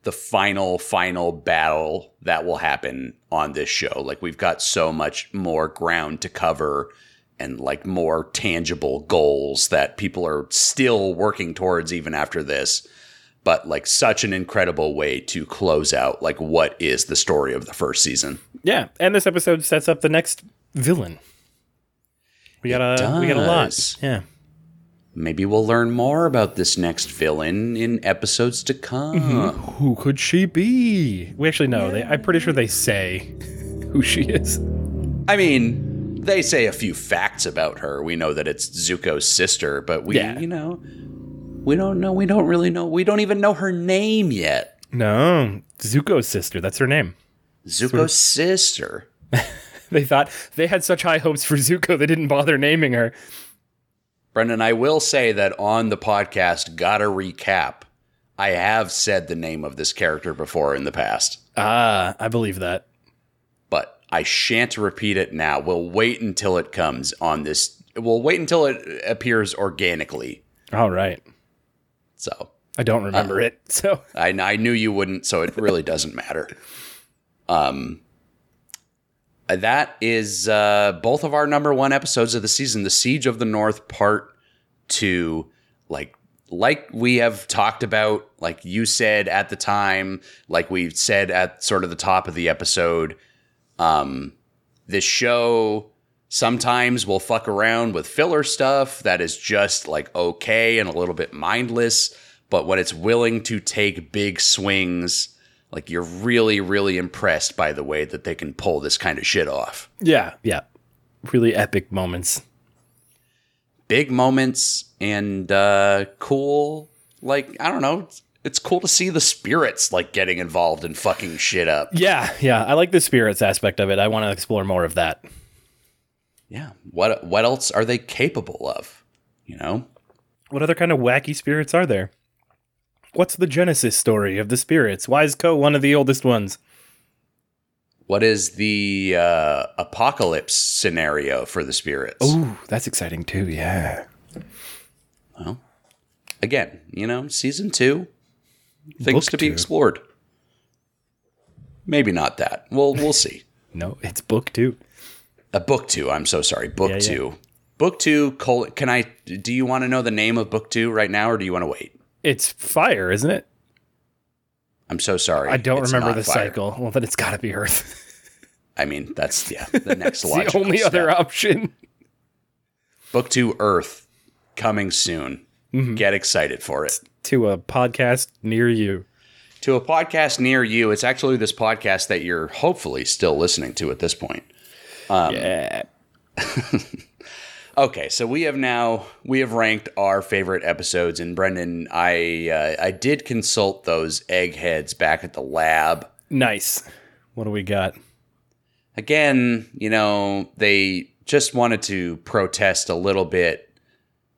the final final battle that will happen on this show. Like we've got so much more ground to cover and like more tangible goals that people are still working towards even after this. But like such an incredible way to close out like what is the story of the first season. Yeah, and this episode sets up the next villain. We got a we got a lot. Yeah. Maybe we'll learn more about this next villain in episodes to come. Mm-hmm. Who could she be? We actually know. They, I'm pretty sure they say who she is. I mean, they say a few facts about her. We know that it's Zuko's sister, but we, Yeah. you know, we don't know. We don't really know. We don't even know her name yet. No, Zuko's sister. That's her name. Zuko's sister. They thought they had such high hopes for Zuko, they didn't bother naming her. Brendan, I will say that on the podcast, gotta recap. I have said the name of this character before in the past, Ah, I believe that. but I shan't repeat it now. We'll wait until it comes on this. We'll wait until it appears organically. All right. So I don't remember it. So I, I knew you wouldn't, so it really doesn't matter. Um, Uh, That is uh, both of our number one episodes of the season, The Siege of the North Part Two. Like, like we have talked about, like you said at the time, like we said at sort of the top of the episode. Um, this show sometimes will fuck around with filler stuff that is just like okay and a little bit mindless, but when it's willing to take big swings, like you're really, really impressed by the way that they can pull this kind of shit off. Yeah, yeah. Really epic moments. Big moments and uh, cool, like, I don't know. It's, cool to see the spirits like getting involved and fucking shit up. Yeah, yeah. I like the spirits aspect of it. I want to explore more of that. Yeah. What what else are they capable of? You know? What other kind of wacky spirits are there? What's the genesis story of the spirits? Why is Koh one of the oldest ones? What is the uh, apocalypse scenario for the spirits? Ooh, that's exciting too. Yeah. Well, again, you know, season two, things Book to be two. explored. Maybe not that. Well, we'll see. No, it's book two. A book two. I'm so sorry. Book Yeah, yeah. two. Book two. Col- can I? Do you want to know the name of book two right now, or do you want to wait? It's fire, isn't it? I'm so sorry. I don't It's remember the fire. cycle. Well, then it's got to be Earth. I mean, that's yeah. The next it's the logical only other option. book two. Earth coming soon. Mm-hmm. Get excited for it. To a podcast near you. to a podcast near you. It's actually this podcast that you're hopefully still listening to at this point. Um, yeah. Okay, so we have now we have ranked our favorite episodes, and Brendan, I uh, I did consult those eggheads back at the lab. Nice. What do we got? Again, you know, they just wanted to protest a little bit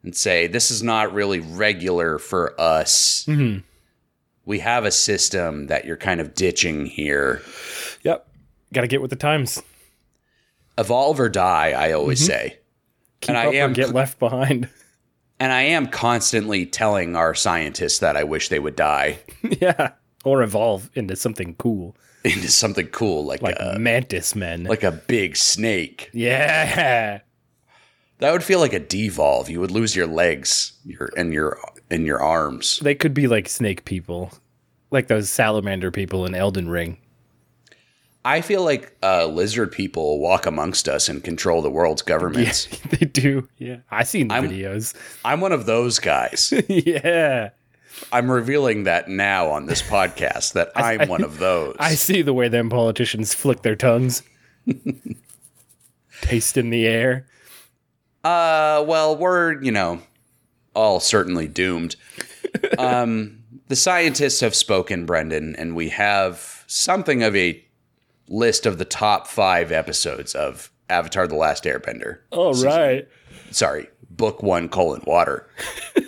and say this is not really regular for us. We have a system that you're kind of ditching here. Yep. Got to get with the times. Evolve or die, I always say. Keep And I am get left behind. And I am constantly telling our scientists that I wish they would die yeah. Or evolve into something cool. into something cool like, Like a mantis men. like a big snake. yeah. That would feel like a devolve. You would lose your legs, your and your and your arms. They could be like snake people. Like those salamander people in Elden Ring. I feel like uh, lizard people walk amongst us and control the world's governments. Yeah, they do. Yeah. I seen the I'm- videos. I'm one of those guys. yeah. I'm revealing that now on this podcast that I'm one of those. I see the way them politicians flick their tongues. Taste in the air. Uh, well, we're, you know, all certainly doomed. um, the scientists have spoken, Brendan, and we have something of a list of the top five episodes of Avatar The Last Airbender. oh All right. Sorry, book one colon water.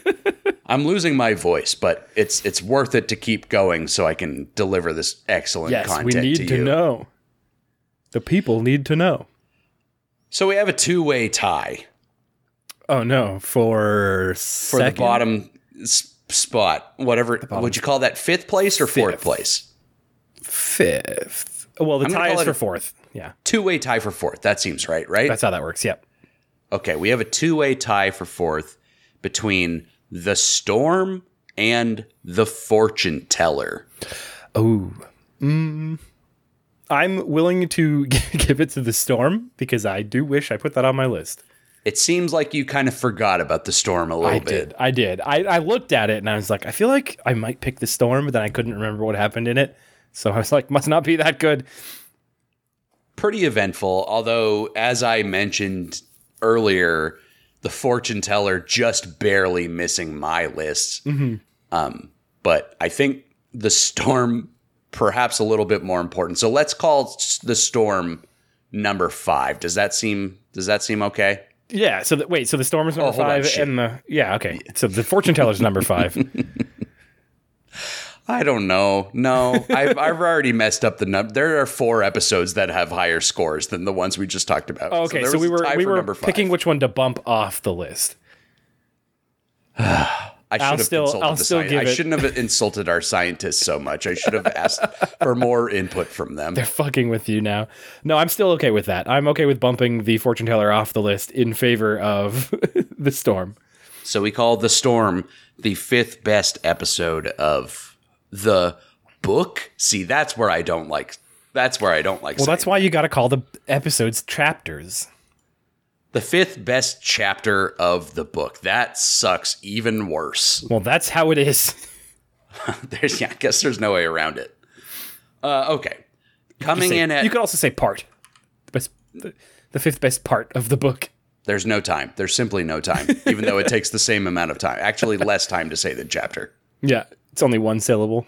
I'm losing my voice, but it's it's worth it to keep going so I can deliver this excellent Yes, content we need to to you. know. The people need to know. So we have a two-way tie Oh no, for for the bottom s- spot. Whatever would you call that? Fifth place or fourth Fifth. place? fifth. Well, the tie is for fourth. Yeah, Two-way tie for fourth. That seems right, right? that's how that works. Yep. okay, we have a two-way tie for fourth between the storm and the fortune teller. Oh, mm, I'm willing to give it to the storm because I do wish I put that on my list. It seems like you kind of forgot about the storm a little I bit. did. I did. I, I looked at it and I was like, I feel like I might pick the storm, but then I couldn't remember what happened in it. So I was like, must not be that good. pretty eventful. Although, as I mentioned earlier, the fortune teller just barely missing my list. Um, but I think the storm perhaps a little bit more important. So let's call the storm number five. Does that seem does that seem okay? Yeah. So the, wait. So the storm is number Oh, hold on, five, shit. and the yeah. Okay. So the fortune teller is number five. I don't know. No, I've, I've already messed up the number. There are four episodes that have higher scores than the ones we just talked about. Oh, okay. there So, we were we were picking which one to bump off the list. I should I'll have still- insulted I'll the still sci- I shouldn't have insulted our scientists so much. I should have asked for more input from them. They're fucking with you now. No, I'm still okay with that. I'm okay with bumping the fortune teller off the list in favor of the storm. So we call The Storm the fifth best episode of the book. See, that's where I don't like. That's where I don't like. Well, saying that's why you got to call the episodes chapters. the fifth best chapter of the book. That sucks even worse. Well, that's how it is. There's, yeah, I guess there's no way around it. Uh, okay, coming Say- in at you could also say part. The best, the, the fifth best part of the book. there's no time. There's simply no time, even though it takes the same amount of time. Actually, less time to say the chapter. Yeah, it's only one syllable.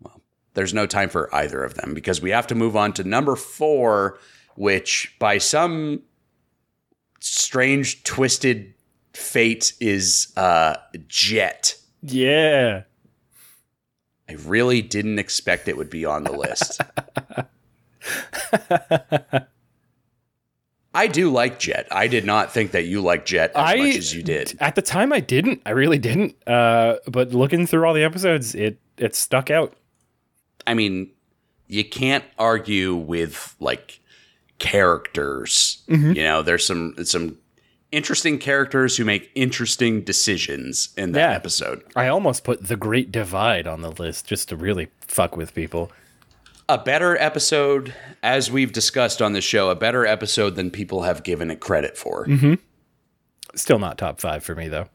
Well, there's no time for either of them because we have to move on to number four, which by some strange, twisted fate is uh, Jet. Yeah. I really didn't expect it would be on the list. I do like Jet. I did not think that you liked Jet as I- much as you did. At the time, I didn't. I really didn't. Uh, but looking through all the episodes, it it stuck out. I mean, you can't argue with like characters. Mm-hmm. You know, there's some some interesting characters who make interesting decisions in that Yeah. episode. I almost put the Great Divide on the list just to really fuck with people. A better episode, as we've discussed on the show, a better episode than people have given it credit for. Mm-hmm. Still not top five for me though.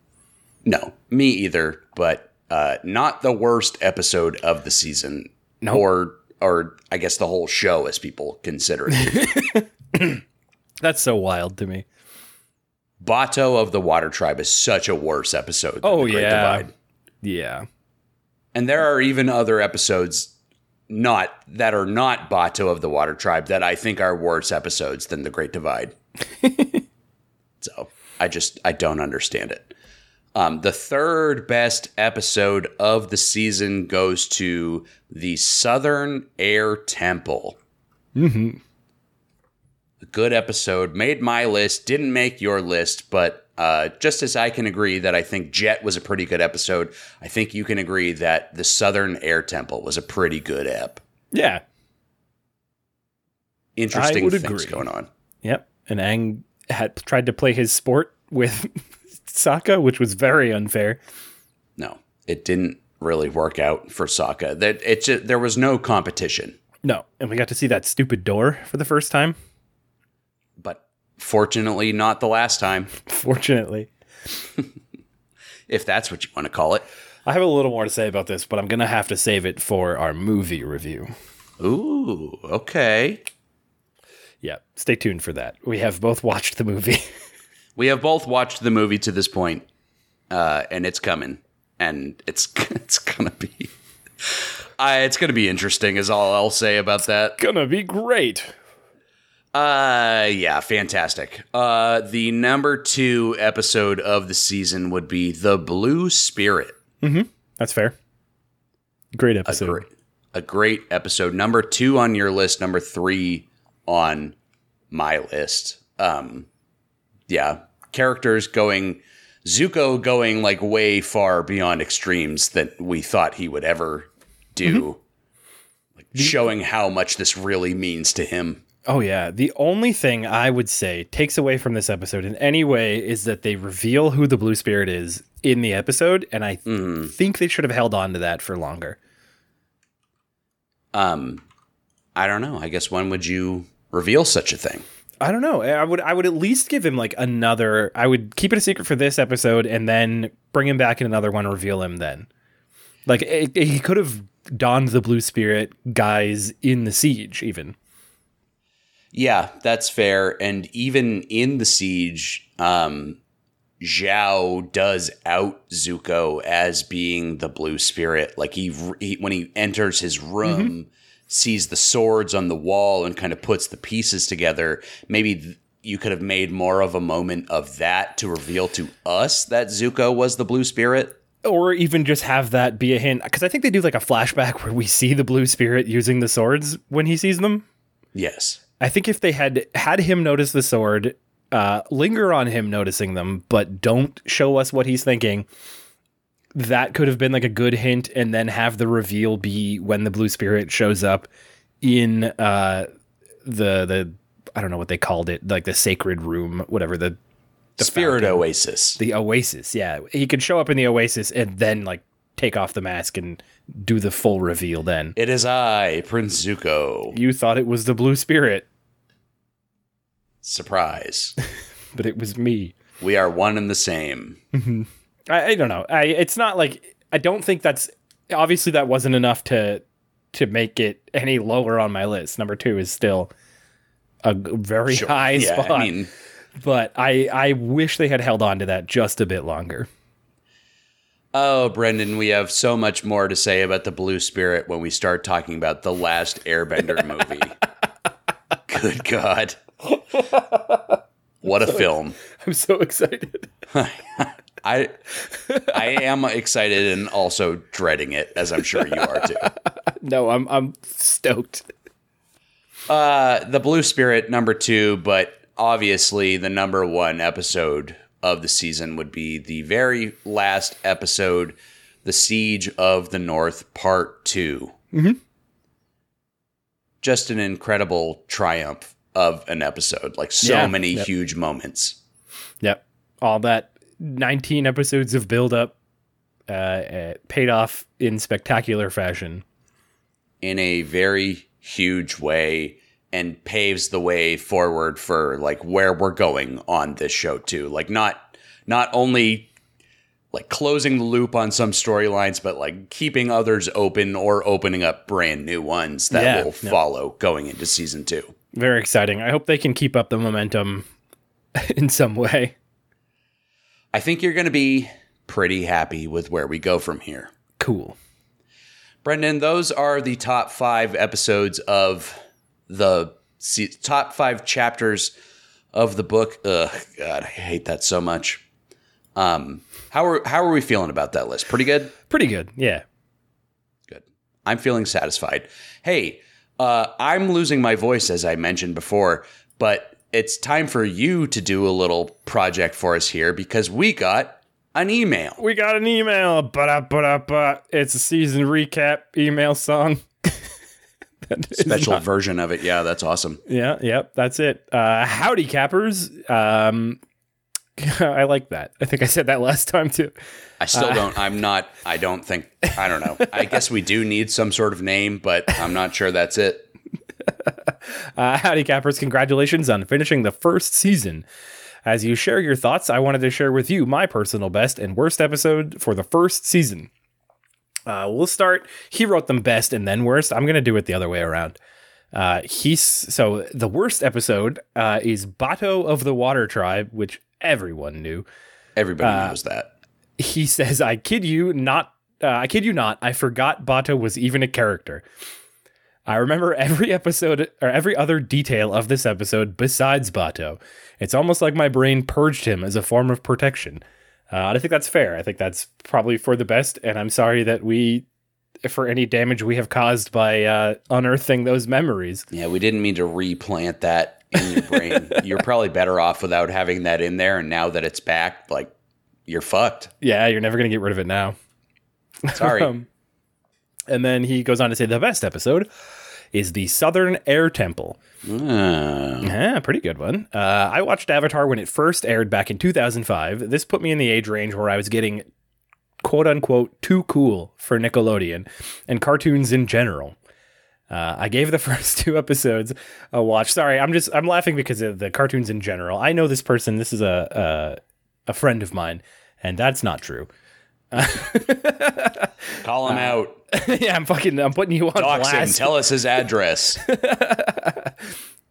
No, me either, but uh, not the worst episode of the season, Nope. or or I guess the whole show, as people consider it. That's so wild to me. Bato of the Water Tribe is such a worse episode. Oh, the Great yeah. Divide. Yeah. and there are even other episodes not that are not Bato of the Water Tribe that I think are worse episodes than the Great Divide. so I just I don't understand it. Um, the third best episode of the season goes to the Southern Air Temple. Mm-hmm. A good episode, made my list, didn't make your list, but uh, just as I can agree that I think Jet was a pretty good episode, I think you can agree that the Southern Air Temple was a pretty good ep. Yeah. Interesting things agree. going on. Yep. And Aang had tried to play his sport with Sokka, which was very unfair. No, it didn't really work out for Sokka. That it just, there was no competition. No. And we got to see that stupid door for the first time. Fortunately, not the last time, Fortunately. if that's what you want to call it. I have a little more to say about this, but I'm going to have to save it for our movie review. Ooh, okay. Yeah. Stay tuned for that. We have both watched the movie. We have both watched the movie to this point, uh, and it's coming, and it's it's gonna be, uh, it's gonna be interesting. Is all I'll say about that. It's gonna be great. Uh, yeah, fantastic. Uh, the number two episode of the season would be the Blue Spirit. That's fair. Great A episode. great, a great episode. Number two on your list. Number three on my list. Um, yeah, characters going, Zuko going like way far beyond extremes that we thought he would ever do. Like showing how much this really means to him. Oh yeah, the only thing I would say takes away from this episode in any way is that they reveal who the blue spirit is in the episode and I think they should have held on to that for longer. Um, I don't know. I guess when would you reveal such a thing? I don't know. I would I would at least give him like another I would keep it a secret for this episode and then bring him back in another one reveal him then. Like it, it- he could have donned the blue spirit guise in the siege even. Yeah, that's fair. And even in the siege, um, Zhao does out Zuko as being the blue spirit. Like he, he when he enters his room, sees the swords on the wall and kind of puts the pieces together. Maybe th- you could have made more of a moment of that to reveal to us that Zuko was the blue spirit. or even just have that be a hint because I think they do like a flashback where we see the blue spirit using the swords when he sees them. Yes. I think if they had had him notice the sword, uh, linger on him noticing them, but don't show us what he's thinking, that could have been like a good hint, and then have the reveal be when the blue spirit shows up in uh, the the I don't know what they called it, like the sacred room, whatever the the Spirit Oasis. The Oasis, yeah. He could show up in the Oasis and then like take off the mask and do the full reveal then. It is I, Prince Zuko. You thought it was the Blue Spirit. Surprise. but it was me. We are one and the same. Mm-hmm. I, I don't know. I it's not like I don't think that's obviously that wasn't enough to to make it any lower on my list. Number two is still a very sure. high yeah, spot. I mean, but I I wish they had held on to that just a bit longer. Oh, Brendan, we have so much more to say about the Blue Spirit when we start talking about the last Airbender movie. Good God. What a so, film. I'm so excited. I I am excited and also dreading it, as I'm sure you are too. no, I'm I'm stoked. Uh the Blue Spirit number two, but obviously the number one episode of the season would be the very last episode, The Siege of the North, Part 2. Mm-hmm. Just an incredible triumph of an episode. Like so yeah, many yep. huge moments. Yep. All that 19 episodes of build up uh, uh, paid off in spectacular fashion. In a very huge way and paves the way forward for like where we're going on this show too. Like not not only like closing the loop on some storylines, but like keeping others open or opening up brand new ones that yeah, will follow going into season two. Very exciting. I hope they can keep up the momentum in some way. I think you're going to be pretty happy with where we go from here. Cool. Brendan, those are the top five episodes of the top five chapters of the book. Ugh, God, I hate that so much. Um, how are how are we feeling about that list? Pretty good. Pretty good. Yeah. Good. I'm feeling satisfied. Hey, uh, I'm losing my voice as I mentioned before, but it's time for you to do a little project for us here because we got an email. We got an email. Ba-da-ba-da-ba. It's a season recap email song. special not, version of it. Yeah, that's awesome. Yeah, yep, that's it. Uh, howdy, cappers. Um, I like that. I think I said that last time too. I still uh, don't. I'm not. I don't think. I don't know. I guess we do need some sort of name, but I'm not sure that's it. uh, howdy, cappers! Congratulations on finishing the first season. As you share your thoughts, I wanted to share with you my personal best and worst episode for the first season. Uh, we'll start. He wrote them best and then worst. I'm going to do it the other way around. Uh, he's so the worst episode uh, is Bato of the Water Tribe, which everyone knew. Everybody uh, knows that. He says, "I kid you not. Uh, I kid you not. I forgot Bato was even a character. I remember every episode or every other detail of this episode besides Bato. It's almost like my brain purged him as a form of protection." Uh, I think that's fair. I think that's probably for the best. And I'm sorry that we, for any damage we have caused by uh, unearthing those memories. Yeah, we didn't mean to replant that in your brain. you're probably better off without having that in there. And now that it's back, like you're fucked. Yeah, you're never going to get rid of it now. Sorry. um, and then he goes on to say the best episode is the Southern Air Temple. Uh. Yeah, pretty good one. Uh, I watched Avatar when it first aired back in 2005. This put me in the age range where I was getting quote unquote too cool for Nickelodeon and cartoons in general. Uh, I gave the first two episodes a watch. Sorry, I'm just I'm laughing because of the cartoons in general. I know this person. This is a a, a friend of mine, and that's not true. Call him uh, out. yeah, I'm fucking. I'm putting you on Dox blast. him. Tell us his address.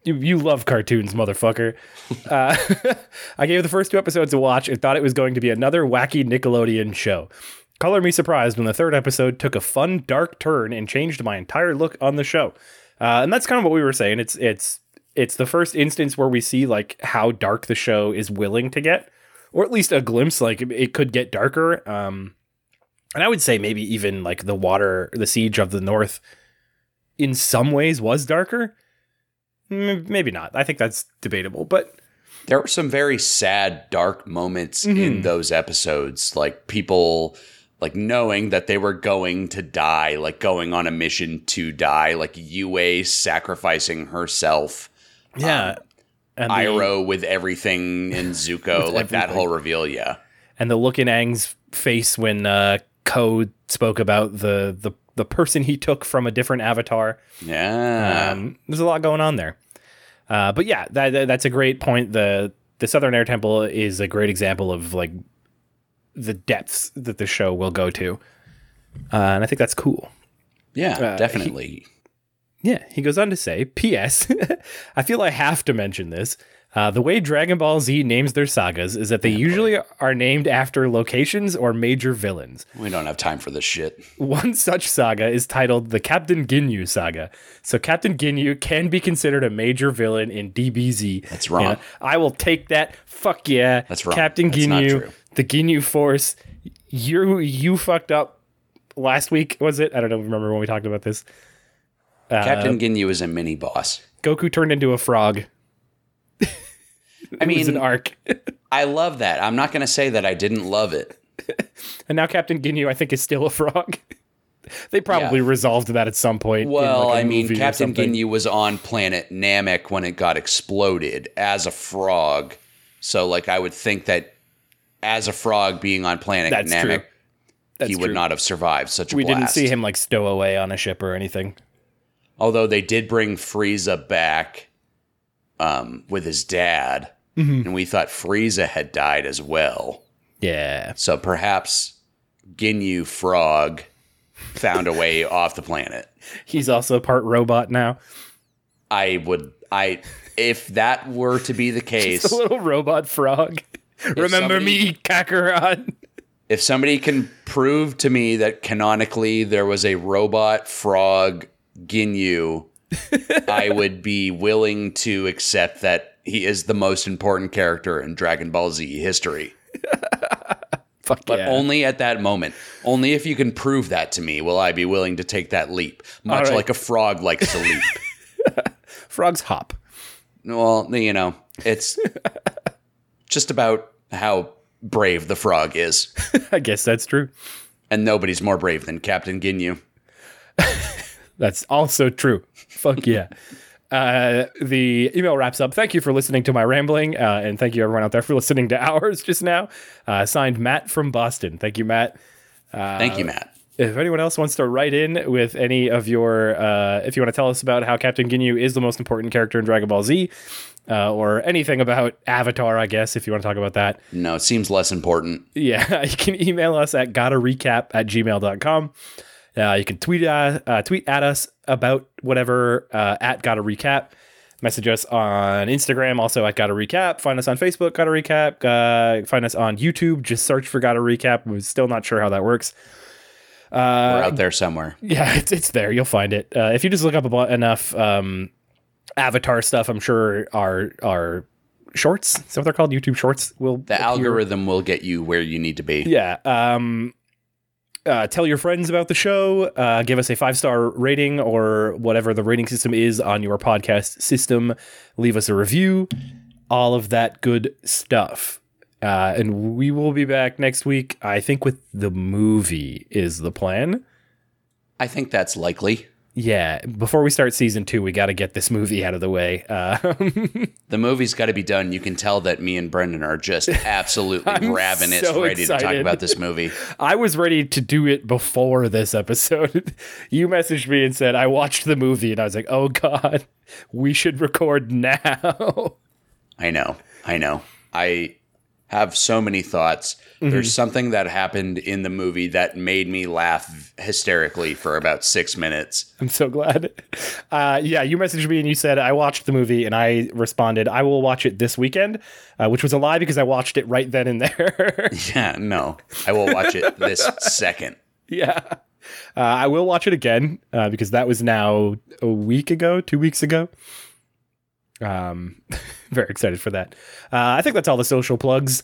You, you love cartoons, motherfucker. Uh, I gave the first two episodes a watch and thought it was going to be another wacky Nickelodeon show. Color me surprised when the third episode took a fun, dark turn and changed my entire look on the show. Uh, and that's kind of what we were saying. It's it's it's the first instance where we see like how dark the show is willing to get, or at least a glimpse. Like it could get darker. Um, and I would say maybe even like the water, the siege of the north, in some ways was darker. Maybe not. I think that's debatable, but there were some very sad, dark moments mm-hmm. in those episodes, like people like knowing that they were going to die, like going on a mission to die, like Yue sacrificing herself, Yeah. and the- with everything in Zuko, like that whole reveal, yeah. and the look in Aang's face when uh, Koh spoke about the, the the person he took from a different avatar. Yeah. Um, there's a lot going on there. Uh, but yeah, that, that- that's a great point. The the Southern Air Temple is a great example of like the depths that the show will go to, uh, and I think that's cool. yeah, uh, definitely. Yeah, he goes on to say, P.S. I feel I have to mention this. Uh, the way Dragon Ball Z names their sagas is that they usually are named after locations or major villains. we don't have time for this shit. One such saga is titled the Captain Ginyu saga. So Captain Ginyu can be considered a major villain in DBZ. That's wrong. I will take that. Fuck yeah. That's wrong. Captain That's Ginyu, the Ginyu Force. You you fucked up last week, was it? I don't know. Remember when we talked about this? Uh, Captain Ginyu is a mini boss. Goku turned into a frog. I It was an mean, arc. I love that. I'm not going to say that I didn't love it. and now Captain Ginyu, I think, is still a frog. they probably Yeah. resolved that at some point. in, Well, like, I mean, Captain. Ginyu was on planet Namek when it got exploded as a frog. So, like, I would think that as a frog being on planet That's Namek, true. That's he would true. not have survived such a We blast. didn't see him like stow away on a ship or anything. Although they did bring Frieza back um, with his dad, Mm-hmm. and we thought Frieza had died as well. Yeah. So perhaps Ginyu Frog found a way off the planet. He's also part robot now. I would, I, if that were to be the case, It's a little robot frog. Remember somebody- me, Kakarot? if somebody can prove to me that canonically there was a robot frog Ginyu, I would be willing to accept that he is the most important character in Dragon Ball Z history. Fuck But yeah. only at that moment. Only if you can prove that to me will I be willing to take that leap, much right. like a frog likes to leap. Frogs hop. well, you know, it's just about how brave the frog is. I guess that's true. And nobody's more brave than Captain Ginyu. That's also true. Fuck yeah. Uh, the email wraps up. Thank you for listening to my rambling, uh, and thank you everyone out there for listening to ours just now. Uh, signed Matt from Boston. Thank you, Matt. Thank you, Matt. If anyone else wants to write in with any of your, uh, if you want to tell us about how Captain Ginyu is the most important character in Dragon Ball Z, uh, or anything about Avatar, I guess, if you want to talk about that, No, it seems less important. yeah, you can email us at gotta recap at gmail.com. Uh, you can tweet uh, uh, tweet at us about whatever uh, at gotta recap. Message us on Instagram, also at gotta recap. Find us on Facebook, gotta recap. Uh, find us on YouTube. Just search for gotta recap. We're still not sure how that works. We're out there somewhere. Yeah, it's, it's there. You'll find it. Uh, if you just look up enough um, Avatar stuff, I'm sure our our shorts, is that what they're called? YouTube shorts will The appear. algorithm will get you where you need to be. Yeah. Um, uh, tell your friends about the show. Uh, give us a five star rating or whatever the rating system is on your podcast system. Leave us a review. All of that good stuff. Uh, and we will be back next week. I think with the movie is the plan. I think that's likely. Yeah. Before we start season two, we got to get this movie out of the way. Uh, The movie's got to be done. You can tell that me and Brendan are just absolutely ravenous, so ready to talk about this movie. I was ready to do it before this episode. you messaged me and said, I watched the movie, and I was like, oh God, we should record now. I know. I know. I have so many thoughts. Mm-hmm. There's something that happened in the movie that made me laugh hysterically for about six minutes. I'm so glad. Uh, yeah, you messaged me and you said, I watched the movie, and I responded, I will watch it this weekend, uh, which was a lie because I watched it right then and there. Yeah, no. I will watch it this second. yeah. Uh, I will watch it again uh, because that was now a week ago, two weeks ago. Um, very excited for that. Uh, I think that's all the social plugs.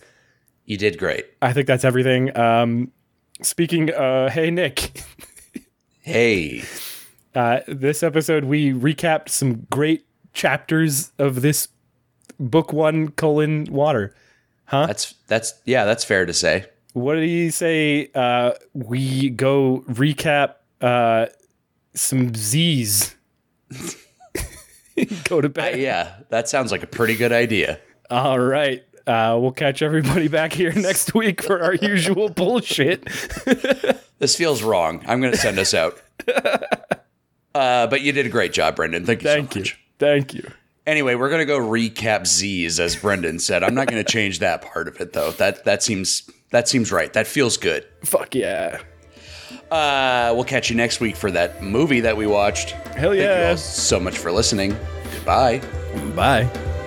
You did great. I think that's everything. Um, speaking, uh, hey Nick, Hey, uh, this episode we recapped some great chapters of this book one colon water. Huh? That's that's yeah, that's fair to say. what did he say? Uh, we go recap uh, some Z's. go to bed. Yeah, that sounds like a pretty good idea. All right. Uh, we'll catch everybody back here next week for our usual bullshit. This feels wrong. I'm going to send us out. Uh, but you did a great job, Brendan. Thank you Thank so you. Thank you. Anyway, we're going to go recap Z's as Brendan said. I'm not going to change that part of it though. That that seems that seems right. That feels good. Fuck yeah. Uh, we'll catch you next week for that movie that we watched. Hell Thank you yeah. all so much for listening. Goodbye. Bye.